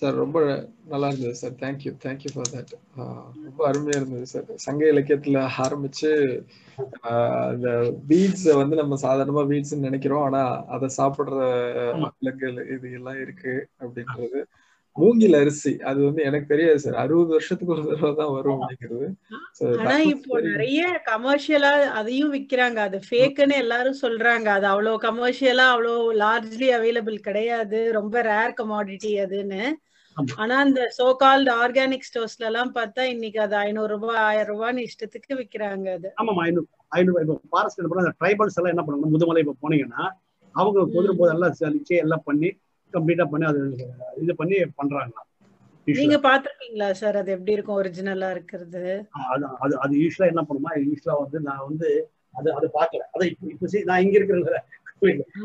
Sir ரொம்ப நல்லா இருந்தது sir. Thank you thank you for that ரொம்ப அருமையா இருந்தது சார். சங்க இலக்கியத்துல ஆரம்பிச்சு ஆஹ் இந்த பீட்ஸ் வந்து நம்ம சாதாரணமா பீட்ஸ் நினைக்கிறோம். ஆனா அதை சாப்பிடுற விலங்குகள் இது எல்லாம் இருக்கு அப்படின்றது. மூங்கில் அரிசி. அது வந்து எனக்கு தெரியாது சார் அறுபது வருஷத்துக்கு ஒரு தடவை தான் வரும் அப்படிங்கிறது. ஆனா இப்போ நிறைய கமர்ஷியலா அதையும் விக்கிறாங்க. அது ஃபேக்குன்னு எல்லாரும் சொல்றாங்க. அது அவ்வளவு கமர்ஷியலா அவ்வளவு லார்ஜ்லி அவைலபிள் கிடையாது. ரொம்ப ரேர் கமாடிட்டி அதுன்னு. ஆமா. ஆனா அந்த சோ கால்டு ஆர்கானிக் ஸ்டோர்ஸ்ல எல்லாம் பார்த்தா இன்னைக்கு அது ஐநூறு ரூபாய் ஆயிரம் ரூபான்னு இஷ்டத்துக்கு விக்கிறாங்க அது. ஆமாம் ஐநூறு ஐநூறு இப்போ ஃபாரஸ்ட் என்ன பண்ணா ட்ரைபல்ஸ் எல்லாம் என்ன பண்ணுவாங்க? முதுமலை இப்போ போனீங்கன்னா அவங்க குதிரை போது எல்லாம் எல்லாம் பண்ணி கம்ப்ளீட்டா பண்ணி அது இது பண்ணி பண்றாங்க நீங்க பாத்திருக்கீங்களா சார் அது எப்படி இருக்கும்? ஒரிஜினலா இருக்கிறது? அது அது யூஸ்வலா என்ன பண்ணுமா யூஸ்வலா வந்து நான் வந்து அது அது பார்க்கல. அதான் இப்போ இப்போ நான் இங்க இருக்கிற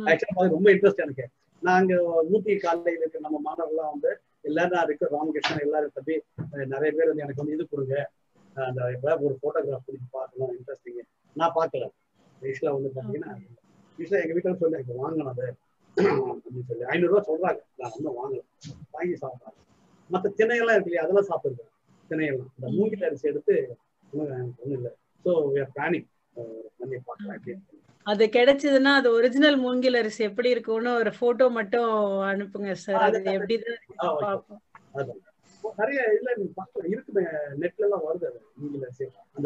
ஆக்சுவலா ரொம்ப இன்ட்ரெஸ்ட் எனக்கு. நான் அங்க ஊட்டி காலையில் இருக்கிற நம்ம மாணவர்கள்லாம் வந்து எல்லாரும் நான் இருக்க ராமகிருஷ்ணன் எல்லாரும் அஹ், நிறைய பேர் வந்து எனக்கு வந்து இது கொடுங்க. அந்த ஒரு போட்டோகிராஃப் பிடிச்சி பார்க்கணும் இன்ட்ரெஸ்டிங் நான் பார்க்கல. யூஸ்வலா வந்து பாத்தீங்கன்னா யூஸ்வலா எங்க வீட்டுல சொல்லி எனக்கு வாங்கணும் அது. அப்படின்னு சொல்லி. ஐநூறு ரூபாய் சொல்றாங்க. நான் வந்து வாங்கல. வாங்கி சாப்பிட்றாங்க மற்ற திணையெல்லாம் இருக்கு இல்லையா? அதெல்லாம் சாப்பிட்டுருக்கேன் திணையெல்லாம். இந்த மூங்கில் அரிசி எடுத்து ஒன்றும் இல்லை. So we are planning ah, பண்ணி பார்க்கலாம். அப்படின்னு அது கிடைச்சதுன்னா அது ஒரிஜினல் மூங்கில் அரிசி எப்படி இருக்கும்னு ஒரு போட்டோ மட்டும் அனுப்புங்க சார் அது. பார்ப்போம். அதான். நிறைய இல்ல நீங்க பார்க்கலாம் இருக்குமே நெட்ல எல்லாம் வருது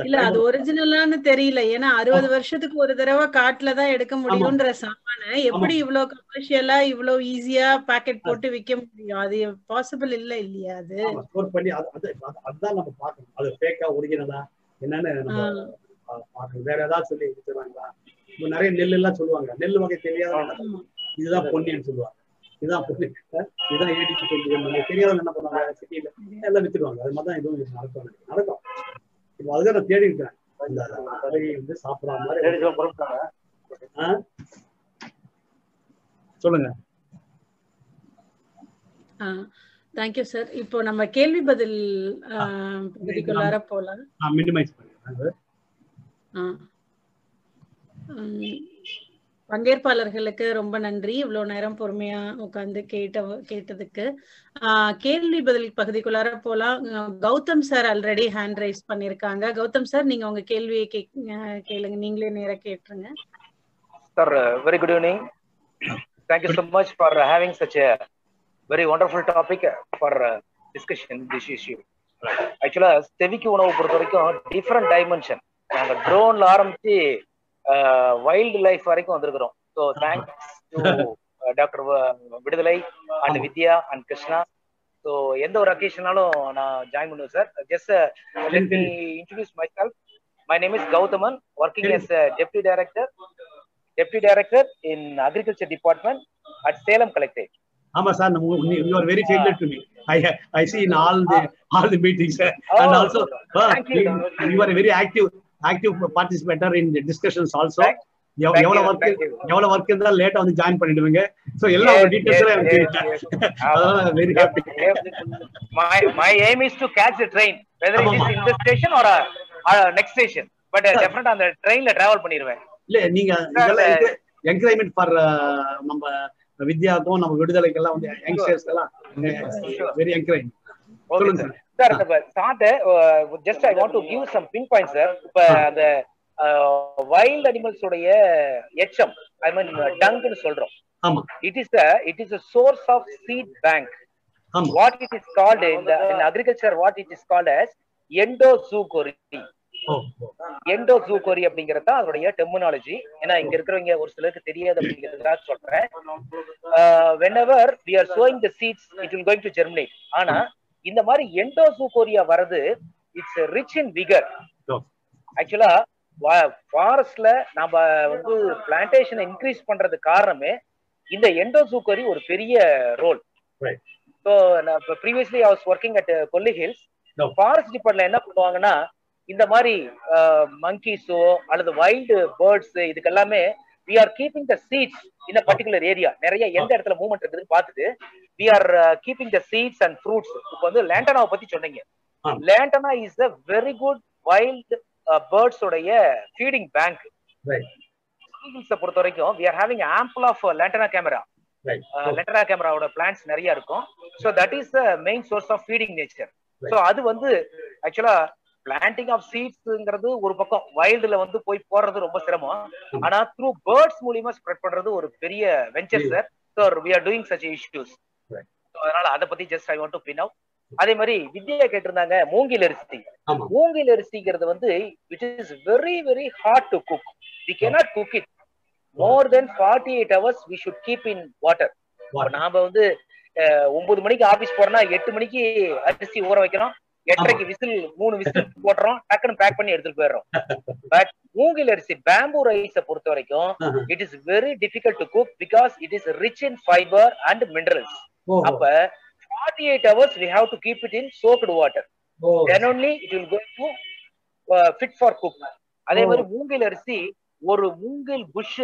இல்ல அது ஒரிஜினலான்னு தெரியல. ஏன்னா அறுபது வருஷத்துக்கு ஒரு தடவை காட்டுல தான் எடுக்க முடியும்ன்ற சாமான. எப்படி இவ்வளவு கமர்ஷியலா இவ்வளவு ஈஸியா பாக்கெட் போட்டு விக்க முடியும்? அது பாசிபிள் இல்ல இல்லையா அது? ஸ்டோர் பண்ணி அது அது அது- அதுதான் நம்ம பார்க்கணும். அது ஃபேக்கா ஒரிஜினலா என்னன்னு நம்ம பா- பார்க்கணும். வேற ஏதாவது சொல்லி வச்சிருவாங்களா நிறைய நெல் எல்லாம் சொல்லுவாங்க. நெல் வகை தெரியாத. இதுதான் பொன்னின்னு சொல்லுவாங்க. அஹ் இதுதான் ஏடிக்கு சொல்லுவாங்க தெரியாதவங்க என்ன பண்ணுவாங்க? சிட்டியில எல்லாம் வித்துருவாங்க அது மாதிரி தான் இதுவும் நடக்கும். நடக்கும். இப்போ அதுதான் நான் தேடி இருக்கேன் இந்த வகையை வந்து சாப்பிடுற மாதிரி. ஆ? சொல்லுங்க. தேங்க்யூ சார் இப்போ நம்ம கேள்வி பதில் பகுதிக்குள்ளார போலாம் மினிமைஸ் பண்ணிடுறேன். பங்கேற்பாளர்களுக்கு ரொம்ப நன்றி. இவ்வளவு நேரம் பொறுமையா உட்கார்ந்து கேட்ட கேட்டதுக்கு. கேள்வி பதில் பகுதிக்குள்ளார போலாம். Gautam sir already hand raise பண்ணிருக்காங்க. கௌதம் சார் நீங்க உங்க கேள்வியை கேளுங்க. நீங்களே நேரா கேட்டுருங்க. Sir very good evening thank you Thank much for having such a very wonderful topic for discussion this issue ஆக்சுவலா செவிக்கு உணவு பொறுத்த வரைக்கும் டிஃப்ரெண்ட் டைமென்ஷன் நாங்கள் ட்ரோன்ல ஆரம்பிச்சு வைல்டு லைஃப் வரைக்கும் வந்திருக்கிறோம் so thanks to doctor Viduthalai and Vidya and Krishna so எந்த ஒரு அக்கேஷனாலும் நான் ஜாயின் பண்ணுவேன் sir just let me introduce myself my name is Gauthaman working as deputy director deputy director in agriculture department at Salem Collective. ஆமா sir you are very familiar to me i i see in all the all the meetings uh, and Oh, also uh, thank the discussions also Thank- எவ்- thank எவ்வளவு work. எவ்வளவு work இருந்தா லேட்டா வந்து join பண்ணிடுவீங்க so எல்லா Yes, details yes, எனக்கு. அதனால very happy my my aim is to catch the train, whether it is in this station or uh, uh, next station. But uh, definitely அந்த ட்ரெயின்ல டிராவல் பண்ணிடுவேன் இல்ல நீங்க இதெல்லாம் என்கரேஜ்மெண்ட் ஃபார் நம்ம வித்யாவுக்கும் நம்ம விடுதலைக்கெல்லாம் வந்து யங்ஸ்டர்ஸ் எல்லாம் வெரி என்கரேஜ் ஓகே சொல்லுங்க சார் சார் இப்ப start just I want to give some pinpoint sir இப்ப அந்த வைல்ட் அனிமல்ஸ் உடைய எச்சம் ஐ மீன் டங்க்னு சொல்றோம் a source of seed bank ஆமா what it is called in the in agriculture what it is called as endozoochory O endozoochory அப்படிங்கறது தான் அதோடைய terminology ஏன்னா இங்க இருக்கிறவங்க ஒரு சிலருக்கு தெரியாது அப்படிங்கிறதுக்காக சொல்றேன் whenever we are sowing the seeds it will going to germinate ஆனா இந்த மாதிரி எண்டோசூகோரியா வரது இட்ஸ் ரிச் இன் விகர் ஆக்சுவலா ஃபாரஸ்ட்ல நம்ம வந்து பிளான்டேஷனை இன்க்ரீஸ் பண்றது காரணமே இந்த எண்டோசூக்கரி ஒரு பெரிய role. So previously I was working at Kolli hills. Forest டிபார்ட்மெண்ட்ல என்ன பண்ணுவாங்கன்னா இந்த மாதிரி மங்கீஸோ அல்லது வைல்டு பேர்ட்ஸ் இதுக்கு எல்லாமே we are keeping the seeds இந்த பர்டிகுலர் ஏரியா நிறைய எந்த இடத்துல மூவ்மெண்ட் இருக்குதுன்னு பார்த்துட்டு we are keeping the seeds and fruits இப்போ வந்து லேண்டனாவை பத்தி சொன்னீங்க. Lantana is a very good wild birds உடைய ஃபீடிங் பேங்க் பொறுத்த வரைக்கும் we are having ample of lantana camara லெட்டரா கேமராவோட பிளான்ஸ் நிறைய இருக்கும். So that is the main source of feeding nature so அது வந்து ஆக்சுவலா பிளான்டிங் ஆஃப் சீட்ஸ்ங்கிறது ஒரு பக்கம். வைல்டுல வந்து போய் போடுறது ரொம்ப சிரமம். ஆனா த்ரூ பேர்ட்ஸ் மூலியமா ஸ்ப்ரெட் பண்றது ஒரு பெரிய venture sir so we are doing such issues அதனால அதை பத்தி just I want to pin out அதே மாதிரி வித்யா கேட்டிருந்தாங்க மூங்கில் அரிசி. மூங்கில் அரிசிங்கிறது வந்து it is very very hard to cook we cannot cook it more than forty eight hours we should keep in water நாம வந்து ஒன்பது மணிக்கு ஆபீஸ் போறோம்னா எட்டு மணிக்கு அரிசி ஊற வைக்கிறோம் எட்டரைக்கு விசில் மூணு விசில் போட்டுறோம். டக்குன்னு பேக் பண்ணி எடுத்துட்டு போயிடுறோம். பட் மூங்கில் அரிசி பேம்பூ ரைஸ பொறுத்த வரைக்கும் it is very difficult to cook because it is rich in fibre and minerals அப்ப forty eight hours we have to keep it in soaked water then only it will go to fit for cook அதே மாதிரி மூங்கில் அரிசி ஒரு மூங்கில் bush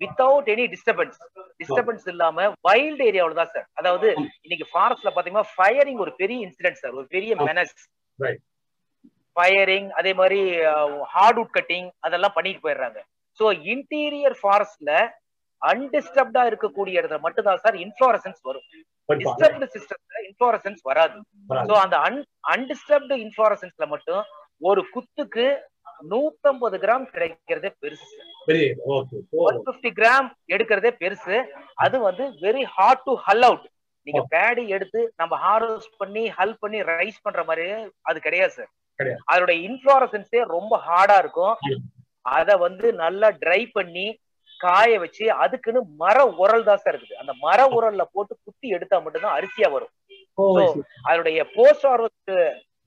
without any disturbance disturbance இல்லாம wild ஏரியாவில் தான் சார் அதாவது இன்னைக்கு ஃபாரஸ்ட்ல பாத்தீங்கன்னா ஃபயரிங் ஒரு பெரிய இன்சிடென்ட் சார் ஒரு பெரிய மெனஸ் ஃபயரிங் அதே மாதிரி ஹார்ட்வுட் கட்டிங் அதெல்லாம் பண்ணிட்டு போயிடுறாங்க. ஸோ இன்டீரியர் ஃபாரஸ்ட்ல அன்டிஸ்டர்ப்டா இருக்கக்கூடிய இடத்துல மட்டும்தான் சார் இன்ஃபுளோரசன்ஸ் வரும். டிஸ்டர்ப்டு சிஸ்டம்ல இன்ஃபுளோரசன்ஸ் வராது. ஸோ அந்த அன் அன்டிஸ்டர்ப்டு இன்ஃபுளோரசன்ஸ்ல மட்டும் ஒரு குத்துக்கு நூத்தம்பது கிராம் கிடைக்கிறதே பெருசு ஒன் பிப்டி கிராம் எடுக்கிறதே பெருசு. அது வந்து very hard to hull out நீங்க பேடி எடுத்து நம்ம ஹார்வெஸ்ட் பண்ணி ஹல் பண்ணி ரைஸ் பண்ற மாதிரி அது கிடையாது சார். அதோட இன்ஃபுளோரசன்ஸே ரொம்ப ஹார்டா இருக்கும். அத வந்து நல்லா ட்ரை பண்ணி காய வச்சு அதுக்குன்னு மர உரல் தான் சார் இருக்குது. அந்த மர உரல்ல போட்டு குத்தி எடுத்தா மட்டும்தான் அரிசியா வரும். அதோடைய போஸ்ட் ஹார்வெஸ்ட்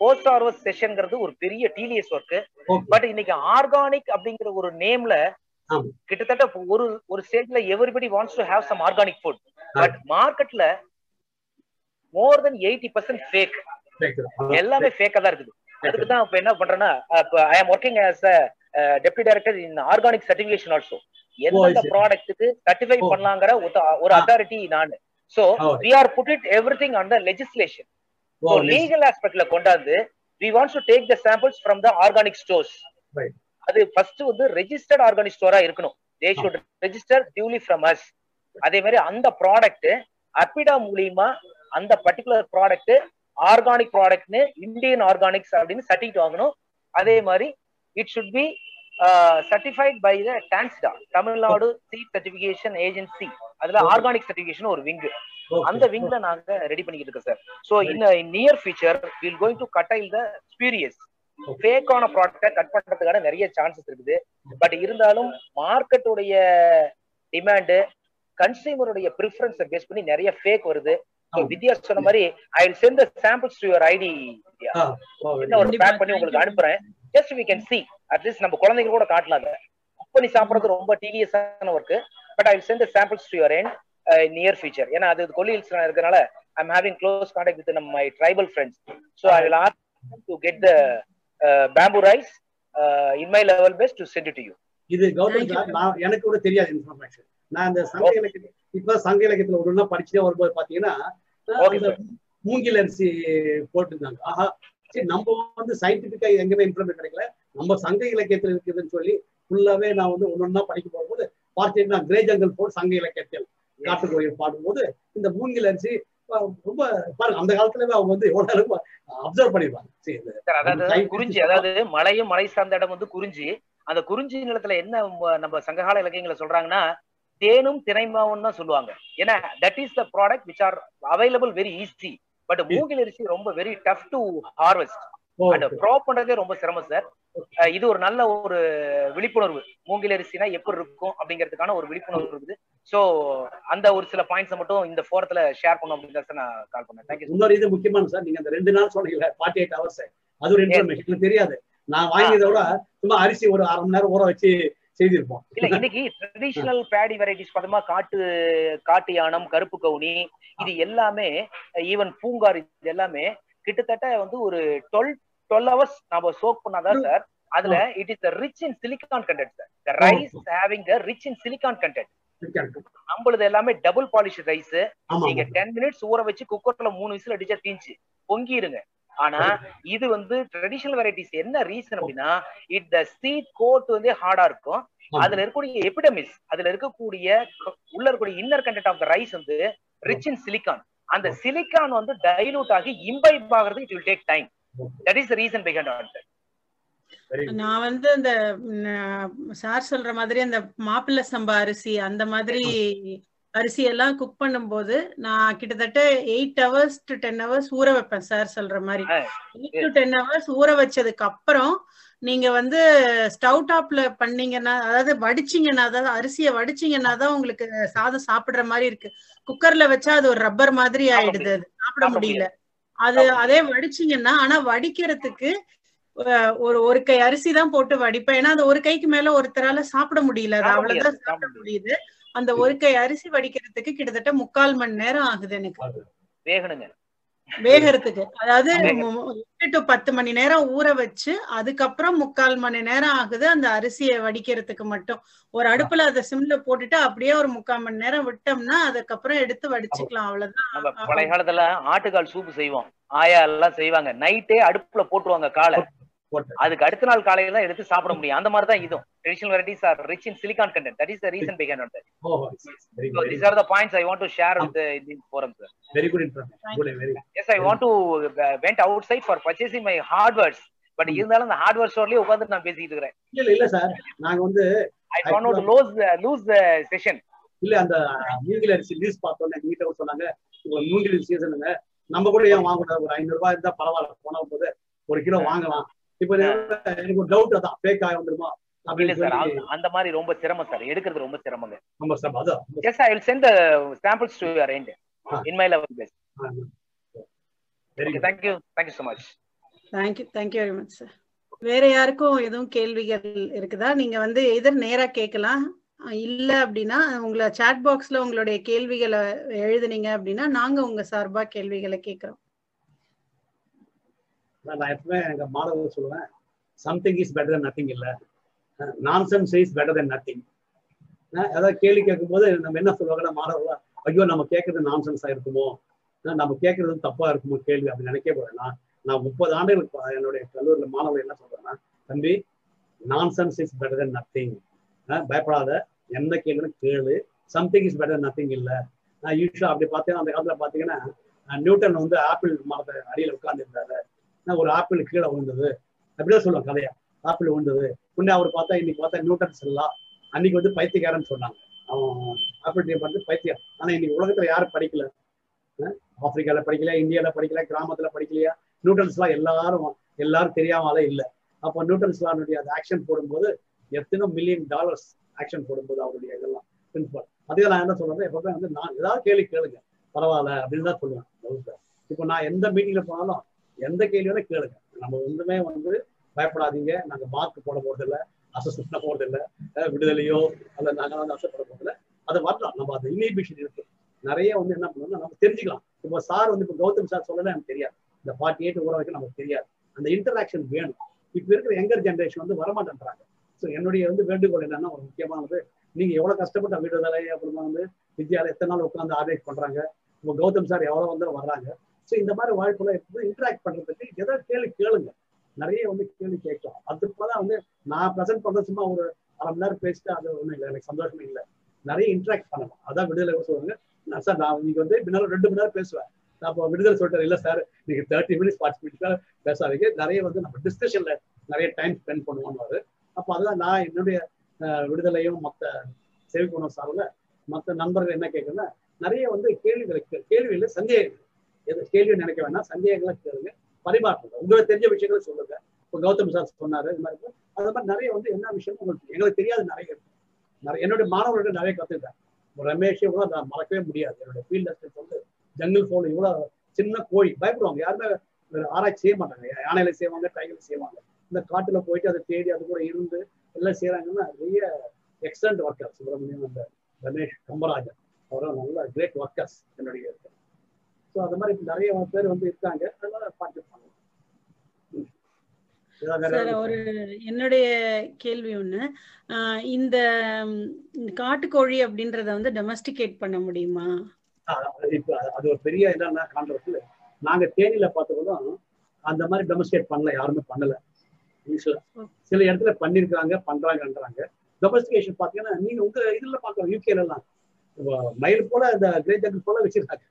போஸ்ட் ஹார்வெஸ்ட் செஷன்ங்கிறது ஒரு பெரிய டீலியஸ் ஒர்க் பட் இன்னைக்கு ஆர்கானிக் அப்படிங்கிற ஒரு நேம்ல கிட்டத்தட்ட ஒரு ஒரு ஸ்டேஜ்ல everybody wants to have some organic food but மார்க்கெட்ல more than eighty percent fake எல்லாமே ஃபேக்கா தான் இருக்குது. அதுக்கு தான் இப்ப என்ன பண்றேன்னா I am working as a deputy director in organic certification also எந்தெந்த ப்ராடக்ட்டுக்கு சர்டிஃபை பண்ணலாங்கிற ஒரு அத்தாரிட்டி நான். So we are put it everything the legislation legal ஆஸ்பெக்ட்ல கொண்டாந்து we wants to take the samples from the organic stores அது first வந்து registered organic ஸ்டோரா இருக்கணும். They should register duly from us அதே மாதிரி அந்த ப்ராடக்ட் அப்பிடா மூலியமா அந்த பர்டிகுலர் ப்ராடக்ட் ஆர்கானிக் ப்ராடக்ட்னு இந்தியன் ஆர்கானிக்ஸ் அப்படின்னு சர்டிஃபிகேட் வாங்கணும். அதே மாதிரி it should B certified by the டான்ஸ்டா Tamil Nadu seat certification agency அதுல ஆர்கானிக் சர்டிபிகேஷன் ஒரு விங்கு அந்த விங்ல நாங்க ரெடி பண்ணிக்கிட்டு இருக்கோம் சார் சோ இந்த near future will going to curtail the spurious ஃபேக்கான ப்ராடக்டை கட் பண்றதுக்கான நிறைய சான்சஸ் இருக்குது. பட் இருந்தாலும் மார்க்கெட்டுடைய டிமாண்டு கன்சியூமருடைய ப்ரிஃபரன்ஸை பேஸ் பண்ணி நிறைய ஃபேக் வருது. வித்யா சொன்ன மாதிரி I will send samples to your ID ஒரு பேக் பண்ணி உங்களுக்கு அனுப்புறேன். Just we can see at least நம்ம குழந்தைங்க கூட காட்டலாங்க பண்ணி சாப்பிடுறது ரொம்ப டீடியஸான work but I send samples to your end near future ஏன்னா அது கொல்லி ஹில்ஸ் இருக்கனால I am having close contact with நம்ம my tribal friends so I will ask to get the bamboo rice in my level best to send to you இது கௌதம் நான் எனக்கு கூட தெரியாது information நான் இந்த சங்க இலக்கிய இப்ப சங்க இலக்கியத்துல ஒரு படிச்சுட்டே வரும்போது பாத்தீங்கன்னா மூங்கில் அரிசி போட்டிருந்தாங்க. ஆஹா நம்ம வந்து சயின்டிபிக்கா எங்கேயுமே இன்ஃபர்மேஷன் கிடைக்கல நம்ம சங்க இலக்கியத்தில் இருக்குதுன்னு சொல்லி ஃபுல்லாவே நான் வந்து ஒன்னொன்னா படிக்க போகும்போது பார்த்தீங்கன்னா கிரே ஜங்கல் போல் சங்க இலக்கியத்தில் காட்டுக்கோயில் பாடும்போது இந்த மூங்கில் அரிசி ரொம்ப பாருங்க அந்த காலத்துல அவங்க வந்து எவ்வளவு அளவு அப்சர்வ் பண்ணிருப்பாங்க. அதாவது குறிஞ்சி அதாவது மலையும் மலை சார்ந்த இடம் வந்து குறிஞ்சி. அந்த குறிஞ்சி நிலத்துல என்ன நம்ம சங்ககால இலக்கியங்களை சொல்றாங்கன்னா தேனும் திணைமாவும் தான் சொல்லுவாங்க. ஏன்னா that is the product which are available very easy but மூங்கில் அரிசி ரொம்ப very tough to harvest and prop பண்றதே ரொம்ப சிரமம் சார் இது ஒரு நல்ல ஒரு விழிப்புணர்வு. மூங்கில் அரிசினா எப்படி இருக்கும் அப்படிங்கிறதுக்கான ஒரு விழிப்புணர்வு இருக்குது. சோ அந்த ஒரு சில பாயிண்ட்ஸ் மட்டும் இந்த ஃபோரத்துல ஷேர் பண்ணும் அப்படின்னு நான் கால் பண்ணேன். தேங்க்யூ இன்னொரு இது முக்கியமான சார் நீங்க அந்த ரெண்டு நாள் சொன்னீங்க ஃபார்ட்டி எயிட் ஹவர்ஸ் அது ஒரு இன்ஃபர்மேஷன் தெரியாது. நான் வாங்கியதை விட சும்மா அரிசி ஒரு அரை மணி நேரம் ஊற வச்சு செய்திருப்போம். இல்ல இன்னைக்கு ட்ரெடிஷனல் பேடி வெரைட்டிஸ் பார்த்தோமா காட்டு காட்டு யானம் கருப்பு கவுனி இது எல்லாமே ஈவன் பூங்கார் இது எல்லாமே கிட்டத்தட்ட வந்து ஒரு டுவெல் டுவெல் ஹவர்ஸ் நம்ம சோக் பண்ணாதான் சார் அதுல it is rich in silicon content sir rice having rich in silicon content நம்மளது எல்லாமே டபுள் பாலிஷ் ரைஸ் நீங்க டென் மினிட்ஸ் ஊற வச்சு குக்கர்ல மூணு விசில் அடிச்சா தீஞ்சு. பொங்கிருங்க. ஆனா இது வந்து ட்ரெடிஷனல் வெரைட்டிஸ் என்ன ரீசன் அப்படின்னா இட் த சீட் கோட் வந்து ஹார்டா இருக்கும். அதுல இருக்கக்கூடிய எபிடமிஸ் அதுல இருக்கக்கூடிய உள்ள இருக்கக்கூடிய inner content of the rice வந்து ரிச் இன் சிலிகான் அந்த சிலிக்கான் வந்து டைலூட் ஆகி இம்பைப் ஆகிறது it will take time that is reason behind on very நான் வந்து இந்த சார் சொல்ற மாதிரி அந்த மாப்பிள்ளை சம்பா அரிசி அந்த மாதிரி அரிசி எல்லாம் குக் பண்ணும்போது நான் கிட்டத்தட்ட eight hours to ten hours ஊற வைப்பேன் சார் சொல்ற மாதிரி. எயிட் டு டென் ஹவர்ஸ் ஊற வச்சதுக்கு அப்புறம் நீங்க வந்து ஸ்டவ் டாப்ல பண்ணீங்கன்னா அதாவது வடிச்சீங்கன்னா அதாவது அரிசியை வடிச்சீங்கன்னா தான் உங்களுக்கு சாதம் சாப்பிடுற மாதிரி இருக்கு. குக்கர்ல வச்சா அது ஒரு ரப்பர் மாதிரி ஆயிடுது. அது சாப்பிட முடியல. அது அதே வடிச்சீங்கன்னா ஆனா வடிக்கிறதுக்கு ஒரு ஒரு கை அரிசி தான் போட்டு வடிப்பேன். ஏன்னா அந்த ஒரு கைக்கு மேல ஒருத்தரால சாப்பிட முடியல. அது அவ்வளவுதான் சாப்பிட முடியுது. அந்த ஒரு கை அரிசி வடிக்கிறதுக்கு கிட்டத்தட்ட முக்கால் மணி நேரம் ஆகுது எனக்கு. வேகணுங்க. வேகறதுக்கு. அதாவது எட்டு டு பத்து மணி நேரம் ஊற வச்சு அதுக்கப்புறம் முக்கால் மணி நேரம் ஆகுது அந்த அரிசியை வடிக்கிறதுக்கு மட்டும். ஒரு அடுப்புல அதை சிம்ல போட்டுட்டு அப்படியே ஒரு முக்கால் மணி நேரம் விட்டோம்னா அதுக்கப்புறம் எடுத்து வடிச்சுக்கலாம். அவ்வளவுதான். பழைய காலத்துல ஆட்டுக்கால் சூப் செய்வோம். ஆயா எல்லாம் செய்வாங்க. நைட்டே அடுப்புல போட்டுருவாங்க காலை. அதுக்கு அடுத்த நாள் காலையில தான் எடுத்து சாப்பிட முடியும். அந்த மாதிரி தான் இதுவும். Traditional varieties are rich in silicon content that is the reason behind on that these are the points I want to share with the Indian forum, sir. Very good information good very Yes, I want to uh, went outside for purchasing my hardwares. But இருந்தாலும் அந்த hardware ஸ்டோர்லயே உட்காந்து நான் பேசிட்டு இருக்கிறேன். இல்ல இல்ல sir. நாங்க வந்து I don't know to lose lose the session இல்ல அந்த மூங்கில் அரிசி லீஸ் பார்த்தோன்னே வீட்டுல சொன்னாங்க உங்க மூங்கில் சீசனுங்க நம்ம கூட ஏன் வாங்கக்கூடாது? ஒரு ஐநூறு ரூபாய் இருந்தா பரவாயில்ல. போன போது ஒரு கிலோ வாங்கலாம். இப்ப எனக்கு ஒரு டவுட் அதான். ஃபேக் ஆகி வந்துருமா? இல்ல அப்படின்னு சார் சொல்லி அந்த மாதிரி ரொம்ப சிரமம் சார். எடுக்கிறது ரொம்ப சிரமங்க. நம்ம சார் அதான். Yes I will send the samples to your end in my level base thank you thank you so much. Thank you thank you very much sir வேற யாருக்கும் எதுவும் கேள்விகள் இருக்குதா? நீங்க வந்து எதிர் நேரா கேட்கலாம் அஹ் இல்ல அப்படின்னா உங்களை சாட் பாக்ஸ்ல உங்களுடைய கேள்விகளை எழுதுனீங்க அப்படின்னா நாங்க உங்க சார்பா கேள்விகளை கேட்கிறோம் நான் எப்பவுமே எங்க மாணவர்கள் சொல்லுவேன் something is better than nothing இல்ல. Nonsense is better than nothing அதாவது கேள்வி கேட்கும்போது நம்ம என்ன சொல்லுவாங்கன்னா மாணவர்களா ஐயோ நம்ம கேட்கறது நான்சென்ஸா இருக்குமோ? நம்ம கேட்கறது தப்பா இருக்குமோ கேள்வி? அப்படின்னு நினைக்க போறேன்னா நான் முப்பது ஆண்டுகளுக்கு என்னுடைய கல்லூரியில் மாணவர்கள் என்ன சொல்றேன்னா தம்பி nonsense is better than nothing பயப்படாத என்ன கேள்வி கேளு. சம்திங் இஸ் பெட்டர் நத்திங் இல்லை. நான் யூஸ்வலா அப்படி பார்த்தீங்கன்னா அந்த காலத்துல பாத்தீங்கன்னா நியூட்டன் வந்து ஆப்பிள் மரத்தை அடியில் உட்கார்ந்து இருந்தாரு ஒரு ஆப்பிள் கீழே விழுந்தது. அப்படிதான் சொல்லுவாங்க கதையா. ஆப்பிள் விழுந்தது. முன்னே அவர் பார்த்தா இன்னைக்கு பார்த்தா நியூட்டன் செல்லா. அன்னைக்கு வந்து பைத்தியக்காரன்னு சொன்னாங்க. அவன் ஆப்பிள் டீம் வந்து பைத்தியம். ஆனா இன்னைக்கு உலகத்துல யாரும் படிக்கல. ஆப்பிரிக்கால படிக்கல இந்தியால படிக்கல கிராமத்துல படிக்கலையா? நியூட்டன்ஸ்லாம் எல்லாரும் எல்லாரும் தெரியாமலே இல்ல. அப்போ நியூட்டன்ஸ்லானுடைய அந்த ஆக்ஷன் போடும்போது எத்தனை மில்லியன் டாலர்ஸ் ஆக்ஷன் போடும்போது அவருடைய இதெல்லாம் பிரின்சிபல் அதே நான் என்ன சொல்றேன் எப்பவுமே வந்து நான் ஏதாவது கேள்வி கேளுங்க. பரவாயில்ல அப்படின்னு தான் சொல்லுவேன். இப்போ நான் எந்த மீட்டிங்ல போனாலும் எந்த கேள்வியோட கேளுங்க. நம்ம ஒன்றுமே வந்து பயப்படாதீங்க. நாங்க மார்க் போட போறதில்ல. அசஸ் பண்ண போறதில்ல. விடுதலையோ அல்ல நாங்க வந்து அசஸ் பண்ண போறதில்ல. அதை வரலாம். நம்ம அந்த இனிபிஷன் இருக்கு. நிறைய வந்து என்ன பண்ணணும்னா நம்ம தெரிஞ்சுக்கலாம். இப்போ சார் வந்து இப்போ கௌதம் சார் சொல்லல எனக்கு தெரியாது. இந்த ஃபார்ட்டி எயிட் ஊற வரைக்கும் நமக்கு தெரியாது. அந்த இன்டராக்ஷன் வேணும். இப்போ இருக்கிற யங்கர் ஜென்ரேஷன் வந்து வரமாட்டேன்றாங்க. ஸோ என்னுடைய வந்து வேண்டுகோள் என்னன்னா ஒரு முக்கியமானது நீங்க எவ்வளவு கஷ்டப்பட்ட விடுதலை அப்புறமா வந்து வித்யாலயம் எத்தனை நாள் உட்காந்து ஆர்கனைஸ் பண்றாங்க? இப்போ கௌதம் சார் எவ்வளவு வந்து வர்றாங்க? ஸோ இந்த மாதிரி வாய்ப்புலாம் இருக்குது இன்டராக்ட் பண்றதுக்கு எதாவது கேள்வி கேளுங்க. நிறைய வந்து கேள்வி கேட்கலாம். அதுக்கு தான் வந்து நான் ப்ரெசென்ட் பண்ண சும்மா ஒரு அரை மணி நேரம் பேசிட்டு அது ஒன்றும் இல்லை. எனக்கு சந்தோஷமே இல்லை. நிறைய இன்டராக்ட் பண்ணலாம். அதான் விடுதலை சொல்லுவாங்க. நான் சார் நான் இன்னைக்கு வந்து முன்னால ரெண்டு மணி நேரம் பேசுவேன். நான் அப்போ விடுதலை சொல்லிட்டாரு இல்லை சார் நீங்க தேர்ட்டி மினிட்ஸ் ஃபார்ட்டி மினிட்ஸ் பேசாதீங்க. நிறைய வந்து நம்ம டிஸ்கஷன்ல நிறைய டைம் ஸ்பெண்ட் பண்ணுவோம்னு அப்போ அதுதான் நான் என்னுடைய விடுதலையும் மற்ற சேவை பண்ண சார்ல மற்ற நண்பர்கள் என்ன கேட்குறேன்னா நிறைய வந்து கேள்விகளுக்கு கே- சந்தேகங்கள். எது கேள்வி நினைக்க வேணாம். சந்தேகங்களை கேளுங்க. பரிமாற்றுங்க உங்களுக்கு தெரிஞ்ச விஷயங்களை சொல்லுங்க. இப்போ கௌதம் சார் சொன்னாரு இது மாதிரி. அது மாதிரி நிறைய வந்து என்ன விஷயம் உங்களுக்கு எங்களுக்கு தெரியாது நிறைய. இருக்கு நிறைய என்னுடைய மாணவர்கள்ட்ட நிறைய கற்றுக்கிட்டேன் ரமேஷ் கூட நான் மறக்கவே முடியாது. என்னுடைய ஃபீல்ட் அசிஸ்டன்ட் வந்து ஜங்கிள் ஃபோன் இவ்வளோ சின்ன கோழி. பயப்படுவாங்க. யாருமே ஆராய்ச்சி செய்ய மாட்டாங்க. யானையில செய்வாங்க டைகர்ல செய்வாங்க. இந்த காட்டுல போயிட்டு அதை தேடி அது கூட இருந்து எல்லாம் செய்யறாங்கன்னா நிறைய எக்ஸலண்ட் ஒர்க்கர் சுப்பிரமணியம் அந்த ரமேஷ் கம்பராஜன். அவரும் நல்ல கிரேட் ஒர்க்கர்ஸ் என்னுடைய ஸோ அது மாதிரி நிறைய பேர் வந்து இருக்காங்க. அதனால பார்த்துருப்பாங்க சார் ஒரு என்னுடைய கேள்வி ஒண்ணு. இந்த காட்டுக்கோழி அப்படின்றத வந்து டொமஸ்டிகேட் பண்ண முடியுமா? அது ஒரு பெரிய என்னன்னா கான்ட்ரவர்சி நாங்க தேனியில பார்த்ததும் அந்த மாதிரி டொமஸ்டிகேட் பண்ணல யாருமே பண்ணல. சில இடத்துல பண்ணிருக்காங்க பண்றாங்கன்றாங்க. டொமஸ்டிகேஷன் பாத்தீங்கன்னா நீங்க உங்க இதுல பாக்கலாம் யூகேல எல்லாம். மயில் போல இந்த கிரேட் போல வச்சிருக்காங்க.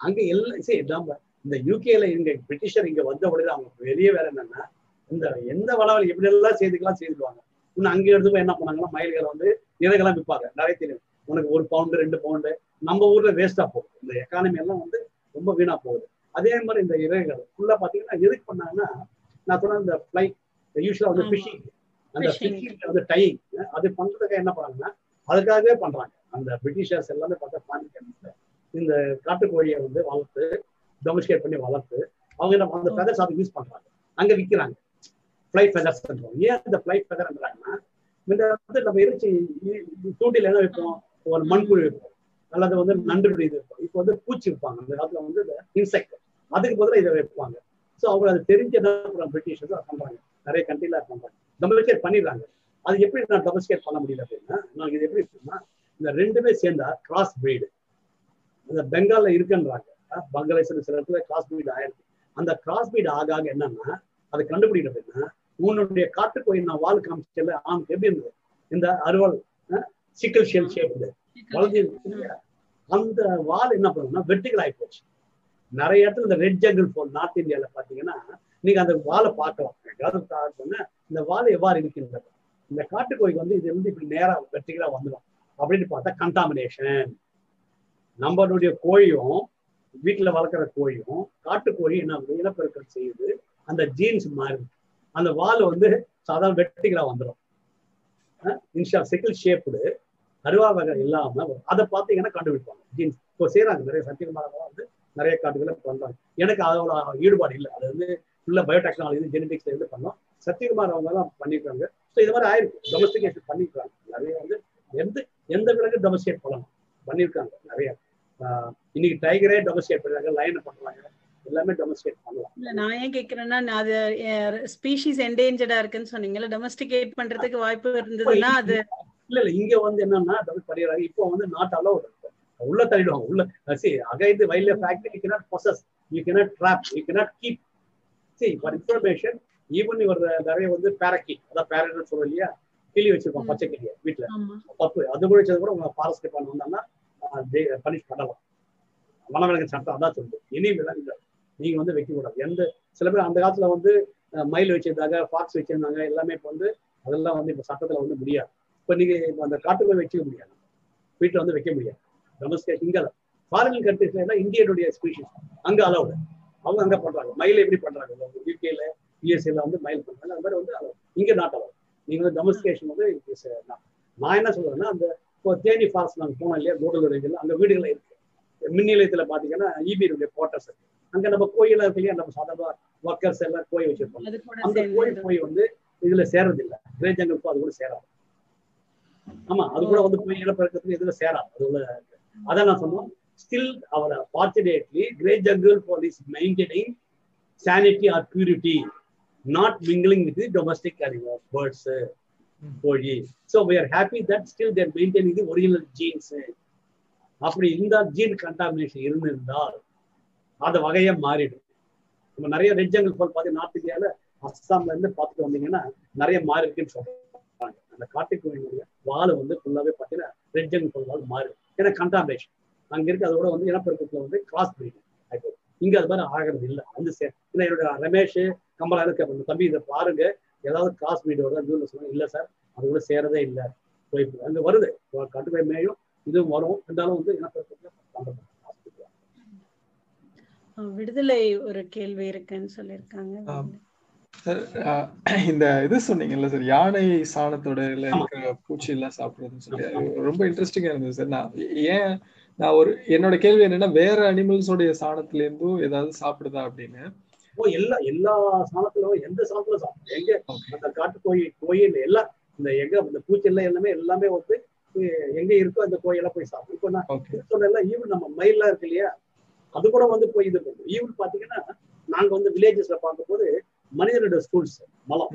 அங்க எல்லாம் சரி நம்ம இந்த யூகேல இங்க பிரிட்டிஷர் இங்க வந்த உடனே அவங்க வெளிய வேலை என்னன்னா இந்த எந்த வளவல் எப்படி எல்லாம் செய்துக்கலாம் செய்துடுவாங்க. இன்னும் அங்க எடுத்து போய் என்ன பண்ணாங்கன்னா மயில்களை வந்து இறகெல்லாம் விற்பாங்க நிறைய தெரியும் உனக்கு ஒரு பவுண்டு ரெண்டு பவுண்டு நம்ம ஊர்ல வேஸ்டா போகுது. இந்த எக்கானமி எல்லாம் வந்து ரொம்ப வீணா போகுது. அதே மாதிரி இந்த இறகுகள் ஃபுல்லா பாத்தீங்கன்னா எதுக்கு பண்ணாங்கன்னா நான் சொன்ன இந்த ஃபிளைட் யூஸ்வலா வந்து. ஃபிஷிங் அந்த. ஃபிஷிங் வந்து டையிங் அது பண்றதுக்கு என்ன பண்றாங்கன்னா அதுக்காகவே பண்றாங்க. அந்த பிரிட்டிஷர்ஸ் எல்லாமே பார்த்தா பாண்டிச்சேரியில இந்த காட்டுக்கோழியை வந்து வளர்த்து டொமிஸ்கேட் பண்ணி வளர்த்து அவங்க என்ன அந்த ஃபெதர்ஸ் அதை யூஸ் பண்றாங்க. அங்க விற்கிறாங்க ஃபிளைட் ஃபெதர்ஸ் ஏன் இந்த ஃபிளைட் ஃபெதர்ன்றாங்கன்னா இந்த வந்து நம்ம இறைச்சி தூண்டில் என்ன வைப்போம்? ஒரு மண்புழு வைப்போம். அல்லது வந்து நண்டு இது வைப்போம். இப்போ வந்து பூச்சி வைப்பாங்க அந்த காலத்துல வந்து இந்த இன்செக்ட் அதுக்கு பதிலாக இதை வைப்பாங்க. ஸோ அவங்க அது தெரிஞ்ச என்ன பிரிட்டிஷ் வந்து பண்றாங்க. நிறைய கண்ட்ரில பண்றாங்க. டொமிஸ்கேட் பண்ணிடுறாங்க. அது எப்படி நான் டொமிஸ்கேட் பண்ண முடியல அப்படின்னா நான் இது எப்படி இருக்குன்னா இந்த ரெண்டுமே சேர்ந்தா கிராஸ் பிரீடு இந்த பெங்கால்ல இருக்குன்றாங்க. பங்களாதேஷ் சில இடத்துல கிராஸ் ஆயிருக்கு. அந்த கிராஸ் ஆக ஆக என்னன்னா அதை கண்டுபிடிக்கிறது அப்படின்னா உன்னுடைய காட்டுக்கோயில் நான் வாழ் காமிச்சல ஆம் எப்படி இருந்தது? இந்த அருவல் சிக்கல் ஷெல் ஷேப் வளர்ந்து அந்த வால் என்ன பண்ணும்னா வெட்டுகள் ஆகி போச்சு. நிறைய இடத்துல இந்த ரெட் ஜங்கிள் போல் நார்த் இந்தியால பாத்தீங்கன்னா நீங்க அந்த வாழை பார்க்கலாம். எங்காவது இந்த வாழை எவ்வாறு இருக்கின்றது? இந்த காட்டுக்கோழிக்கு வந்து இது வந்து இப்படி நேரா வெற்றிகளா வந்துடும். அப்படின்னு பார்த்தா கண்டாமினேஷன் நம்மளுடைய கோழியும் வீட்டுல வளர்க்குற கோழியும் காட்டுக்கோழி என்ன ஆகுது? இனப்பெருக்கம் செய்யுது. அந்த ஜீன்ஸ் மாறுது. அந்த வால் வந்து சாதாரண வெட்டிகளா வந்துடும் இன்ஷா செக்கிள் ஷேப்டு அருவா வகை இல்லாம வரும். அதை பார்த்தீங்கன்னா கண்டுபிடிப்பாங்க. ஜீன்ஸ் இப்போ செய்யறாங்க நிறைய சத்தியகுமாரெல்லாம் வந்து நிறைய காட்டுகளை பண்றாங்க. எனக்கு அதோட ஈடுபாடு இல்லை. அது வந்து ஃபுல்லா பயோடெக்னாலஜி ஜெனடிக்ஸ்ல இருந்து பண்ணோம். சத்யகுமார் அவங்க எல்லாம் பண்ணிருக்காங்க ஸோ இது மாதிரி ஆயிருக்கு. டொமஸ்டிகேஷன் பண்ணிருக்காங்க நிறைய வந்து எந்த எந்த விலங்கு டொமஸ்டிகேட் பண்ணலாம் பண்ணியிருக்காங்க. நிறைய. இன்னைக்கு டைகரே டொமஸ்டிகேட் பண்றாங்க லைன் பண்றாங்க எல்லாமே டொமஸ்டிகேட் பண்ணலாம். இல்ல நான் ஏன் கேக்குறேன்னா அது ஸ்பீஷிஸ் என்டேஞ்சர்டா இருக்குன்னு சொன்னீங்கல்ல டொமஸ்டிகேட் பண்றதுக்கு வாய்ப்பு இருந்ததுன்னா அது இல்ல இல்ல இங்க வந்து என்னன்னா டொமஸ்ட் பண்ணிடுறாங்க இப்போ வந்து நாட் அலௌட் உள்ள தள்ளிடுவாங்க உள்ள C against wildlife act you cannot possess you cannot trap you cannot keep. see for information even இவர் நிறைய வந்து பேரக்கிட் அதான் பேரட் சொல்றோம் இல்லையா? கிளி வச்சிருக்கோம் ம். பச்சை கிளியை வீட்டுல தப்பு அது கூட வச்சது கூட உங்க ஃபாரஸ்ட் டிபார்ட்மெண்ட் வந்தாங்கன்னா பனிஷ் பண்ணலாம். வனவிலங்கு சட்டம் அதான் சொல்லுது இனிமேலாம் இல்லை. நீங்க வந்து வைக்க கூடாது எந்த சில பேர் அந்த காலத்துல வந்து மயில் வச்சிருந்தாங்க ஃபாக்ஸ் வச்சிருந்தாங்க எல்லாமே இப்போ வந்து அதெல்லாம் வந்து இப்போ சட்டத்துல வந்து முடியாது. இப்போ நீங்க இப்ப அந்த காட்டுக்குள்ள வைக்க முடியாது. வீட்டில் வந்து வைக்க முடியாது. டொமஸ்டிக் இங்க ஃபாரின் கண்ட்ரிஸ்ல எல்லாம் இந்தியனுடைய ஸ்பீஷிஸ் அங்க அலவுடு அவங்க அங்க பண்றாங்க. மயில் எப்படி பண்றாங்க? யூகேல யூஎஸ்ஏல வந்து மயில் பண்றாங்க. அந்த மாதிரி வந்து இங்க நாட் அலௌட் நீங்க வந்து டொமஸ்டிகேஷன் வந்து நான் என்ன சொல்றேன்னா அந்த இப்போ தேனி ஃபாரஸ்ட் நாங்க போனோம் இல்லையா கூடலூர் ரேஞ்சில் அங்க வீடுகள் இருக்கு. மின் நிலையத்துல பாத்தீங்கன்னா இபியுடைய குவார்டர்ஸ் அங்க நம்ம கோயில இருக்கு இல்லையா நம்ம சாதாரண ஒர்க்கர்ஸ் எல்லாம் கோயில் வச்சிருப்போம். அந்த கோயில் போய் வந்து இதுல சேர்றது இல்ல கிரே ஜங்கலுக்கும் அது கூட சேராது. ஆமா அது கூட வந்து போய் இனப்பெருக்கத்துக்கு இதுல சேராது. அது உள்ள அதான் நான் சொன்னோம். Still our fortunately grey jungle fowls maintaining sanity or purity not mingling with domestic animal birds கோழி so we are happy that still there are maintaining original genes அப்படி இந்த ஜீன் கண்டாமினேஷன் இருந்திருந்தால் அந்த வகையை மாறிடும். நம்ம நிறைய ரெஜ்ஜங்கள் போல் பார்த்தீங்கன்னா நார்த் அஸ்ஸாம்ல இருந்து பார்த்துட்டு வந்தீங்கன்னா நிறைய மாறி இருக்குன்னு சொல்றாங்க. அந்த காட்டுக்கோழினுடைய வாழை வந்து ஃபுல்லாவே பார்த்தீங்கன்னா ரெட் வாழ் போல் மாறி ஏன்னா கண்டாமினேஷன் அங்க இருக்கு அதோட வந்து இனப்பெருக்கத்துல வந்து கிராஸ் பிரீடிங் இங்க அது மாதிரி ஆகிறது இல்லை. வந்து சே- இல்லை என்னோட ரமேஷ் கமலா இருக்க தம்பி இதை பாருங்க. ஏதாவது கிராஸ் பிரீடோட இதுல சொன்னாங்க இல்ல சார் அது கூட சேரதே இல்லை. போய் அங்க வருது. கட்டுக்கை மேயும் இதுவும் வரும். இருந்தாலும் வந்து. அஹ், விடுதலை ஒரு கேள்வி இருக்குன்னு சொல்லியிருக்காங்க. ஆம். சார் ஆஹ் இந்த இது சொன்னீங்கல்ல சார் யானை சாணத்தோட இதுல இருக்கிற பூச்சி எல்லாம் சாப்பிடுறதுன்னு சொல்லி ரொம்ப இன்ட்ரெஸ்டிங்கா இருந்தது சார். நான் ஏன் நான் ஒரு என்னோட கேள்வி என்னன்னா வேற அனிமல்ஸோடைய சாணத்துல இருந்தும் ஏதாவது சாப்பிடுதா அப்படின்னு. ஓ எல்லா எல்லா சாணத்துல எந்த சாணத்துல சாப்பிடும் எங்க அந்த காட்டு கோழி கோயில் எல்லாம் இந்த எங்க இந்த பூச்செல்லாம் எல்லாமே எல்லாமே வந்து எங்க இருக்கோ அந்த கோயிலெல்லாம் போய் சாப்பிடும். இப்போ நான் சொன்னேன்ல ஈவன் நம்ம மயில்லாம் இருக்கு இல்லையா? அது கூட வந்து போய் இது பண்ணும். ஈவன் பாத்தீங்கன்னா நாங்க வந்து வில்லேஜஸ்ல பார்க்கும்போது மனிதனோட ஸ்கூல்ஸ் மலம்.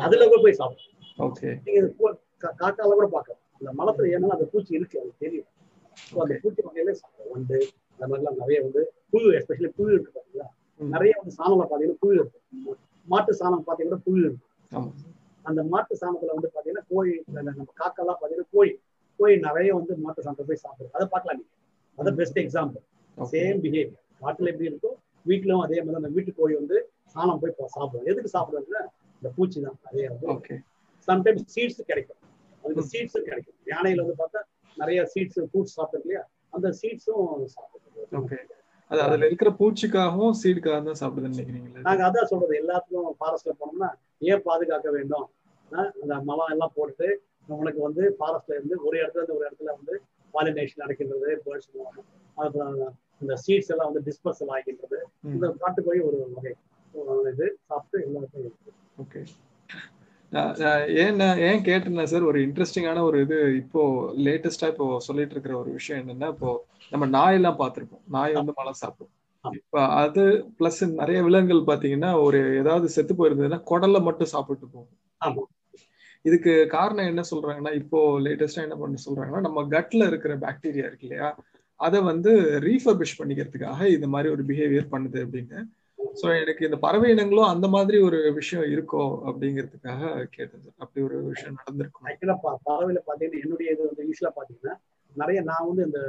அதுல கூட போய் சாப்பிடும். நீங்க இது போ- கா- காக்கால கூட பார்க்கலாம். அந்த மலத்துல ஏன்னா அந்த பூச்சி இருக்கு அது தெரியும். அந்த பூச்சி வகையில சாப்பிடும். வண்டு அந்த மாதிரிலாம் நிறைய வந்து புழு எஸ்பெஷலி புழு இருக்கு பாத்தீங்களா. நிறைய வந்து சாணம்ல பாத்தீங்கன்னா புழு இருக்கு மாட்டு சாணம் பாத்தீங்கன்னா புழு இருக்கு ஆமா. அந்த மாட்டு சாணத்துல வந்து பாத்தீங்கன்னா கோழி நம்ம காக்கெல்லாம் பாத்தீங்கன்னா கோழி. கோழி நிறைய வந்து மாட்டு சாணத்தை போய் சாப்பிடுது. அதை பார்க்கலாம் நீங்க. அது பெஸ்ட் எக்ஸாம்பிள் சேம் பிஹேவியர் காட்டுல எப்படி இருக்கோ வீட்லயும் அதே மாதிரி அந்த வீட்டு கோழி வந்து சாணம் போய் சாப்பிடும். எதுக்கு சாப்பிடுறதுன்னா இந்த பூச்சி தான். அதே வந்து ஓகே சம்டைம்ஸ் சீட்ஸ் கிடைக்கும். அதுக்கு சீட்ஸும் கிடைக்கும். யானையில வந்து பார்த்தா நிறைய சீட்ஸ் ஃப்ரூட்ஸ் சாப்பிட்டு இல்லையா அந்த சீட்ஸும் சாப்பிடுறது அது அதுல இருக்கிற பூச்சிக்காகவும் சீடுக்காக தான் சாப்பிடுதுன்னு நினைக்கிறீங்களா? நாங்க அதான் சொல்றது எல்லாத்துக்கும் ஃபாரஸ்ட்ல போனோம்னா ஏன் பாதுகாக்க வேண்டும்? அந்த மலம் எல்லாம் போட்டு உனக்கு வந்து ஃபாரஸ்ட்ல இருந்து ஒரு இடத்துல இருந்து ஒரு இடத்துல வந்து பாலினேஷன் நடக்கின்றது பேர்ட்ஸ் அப்புறம் இந்த சீட்ஸ் எல்லாம் வந்து டிஸ்பர்சல் ஆகின்றது. இந்த காட்டுக்கோழி ஒரு வகை. இது சாப்பிட்டு எல்லாருக்கும் இருக்கு. ஓகே ஏன் நான் ஏன் கேட்டேன்னா சார் ஒரு இன்ட்ரெஸ்டிங்கான ஒரு இது இப்போ லேட்டஸ்டா இப்போ சொல்லிட்டு இருக்கிற ஒரு விஷயம் என்னன்னா இப்போ நம்ம நாயெல்லாம் பார்த்திருப்போம். நாய் வந்து மலம் சாப்பிடும். இப்ப அது பிளஸ் நிறைய விலங்குகள் பாத்தீங்கன்னா ஒரு ஏதாவது செத்து போயிருந்ததுன்னா குடல்ல மட்டும் சாப்பிட்டு போகும். ஆமா. இதுக்கு காரணம் என்ன சொல்றாங்கன்னா இப்போ லேட்டஸ்டா என்ன பண்ண சொல்றாங்கன்னா நம்ம கட்ல இருக்கிற பாக்டீரியா இருக்கு இல்லையா? அதை வந்து ரீஃபர்பிஷ் பண்ணிக்கிறதுக்காக இந்த மாதிரி ஒரு பிஹேவியர் பண்ணுது அப்படின்னு. சோ எனக்கு இந்த பறவை இனங்களும் அந்த மாதிரி ஒரு விஷயம் இருக்கோ அப்படிங்கிறதுக்காக கேட்டேன் சார். அப்படி ஒரு விஷயம் நடந்திருக்கும்? ஆக்சுவலா பறவையில பாத்தீங்கன்னா என்னுடைய இது வந்து யூஸ்வலா பாத்தீங்கன்னா நிறைய நான் வந்து இந்த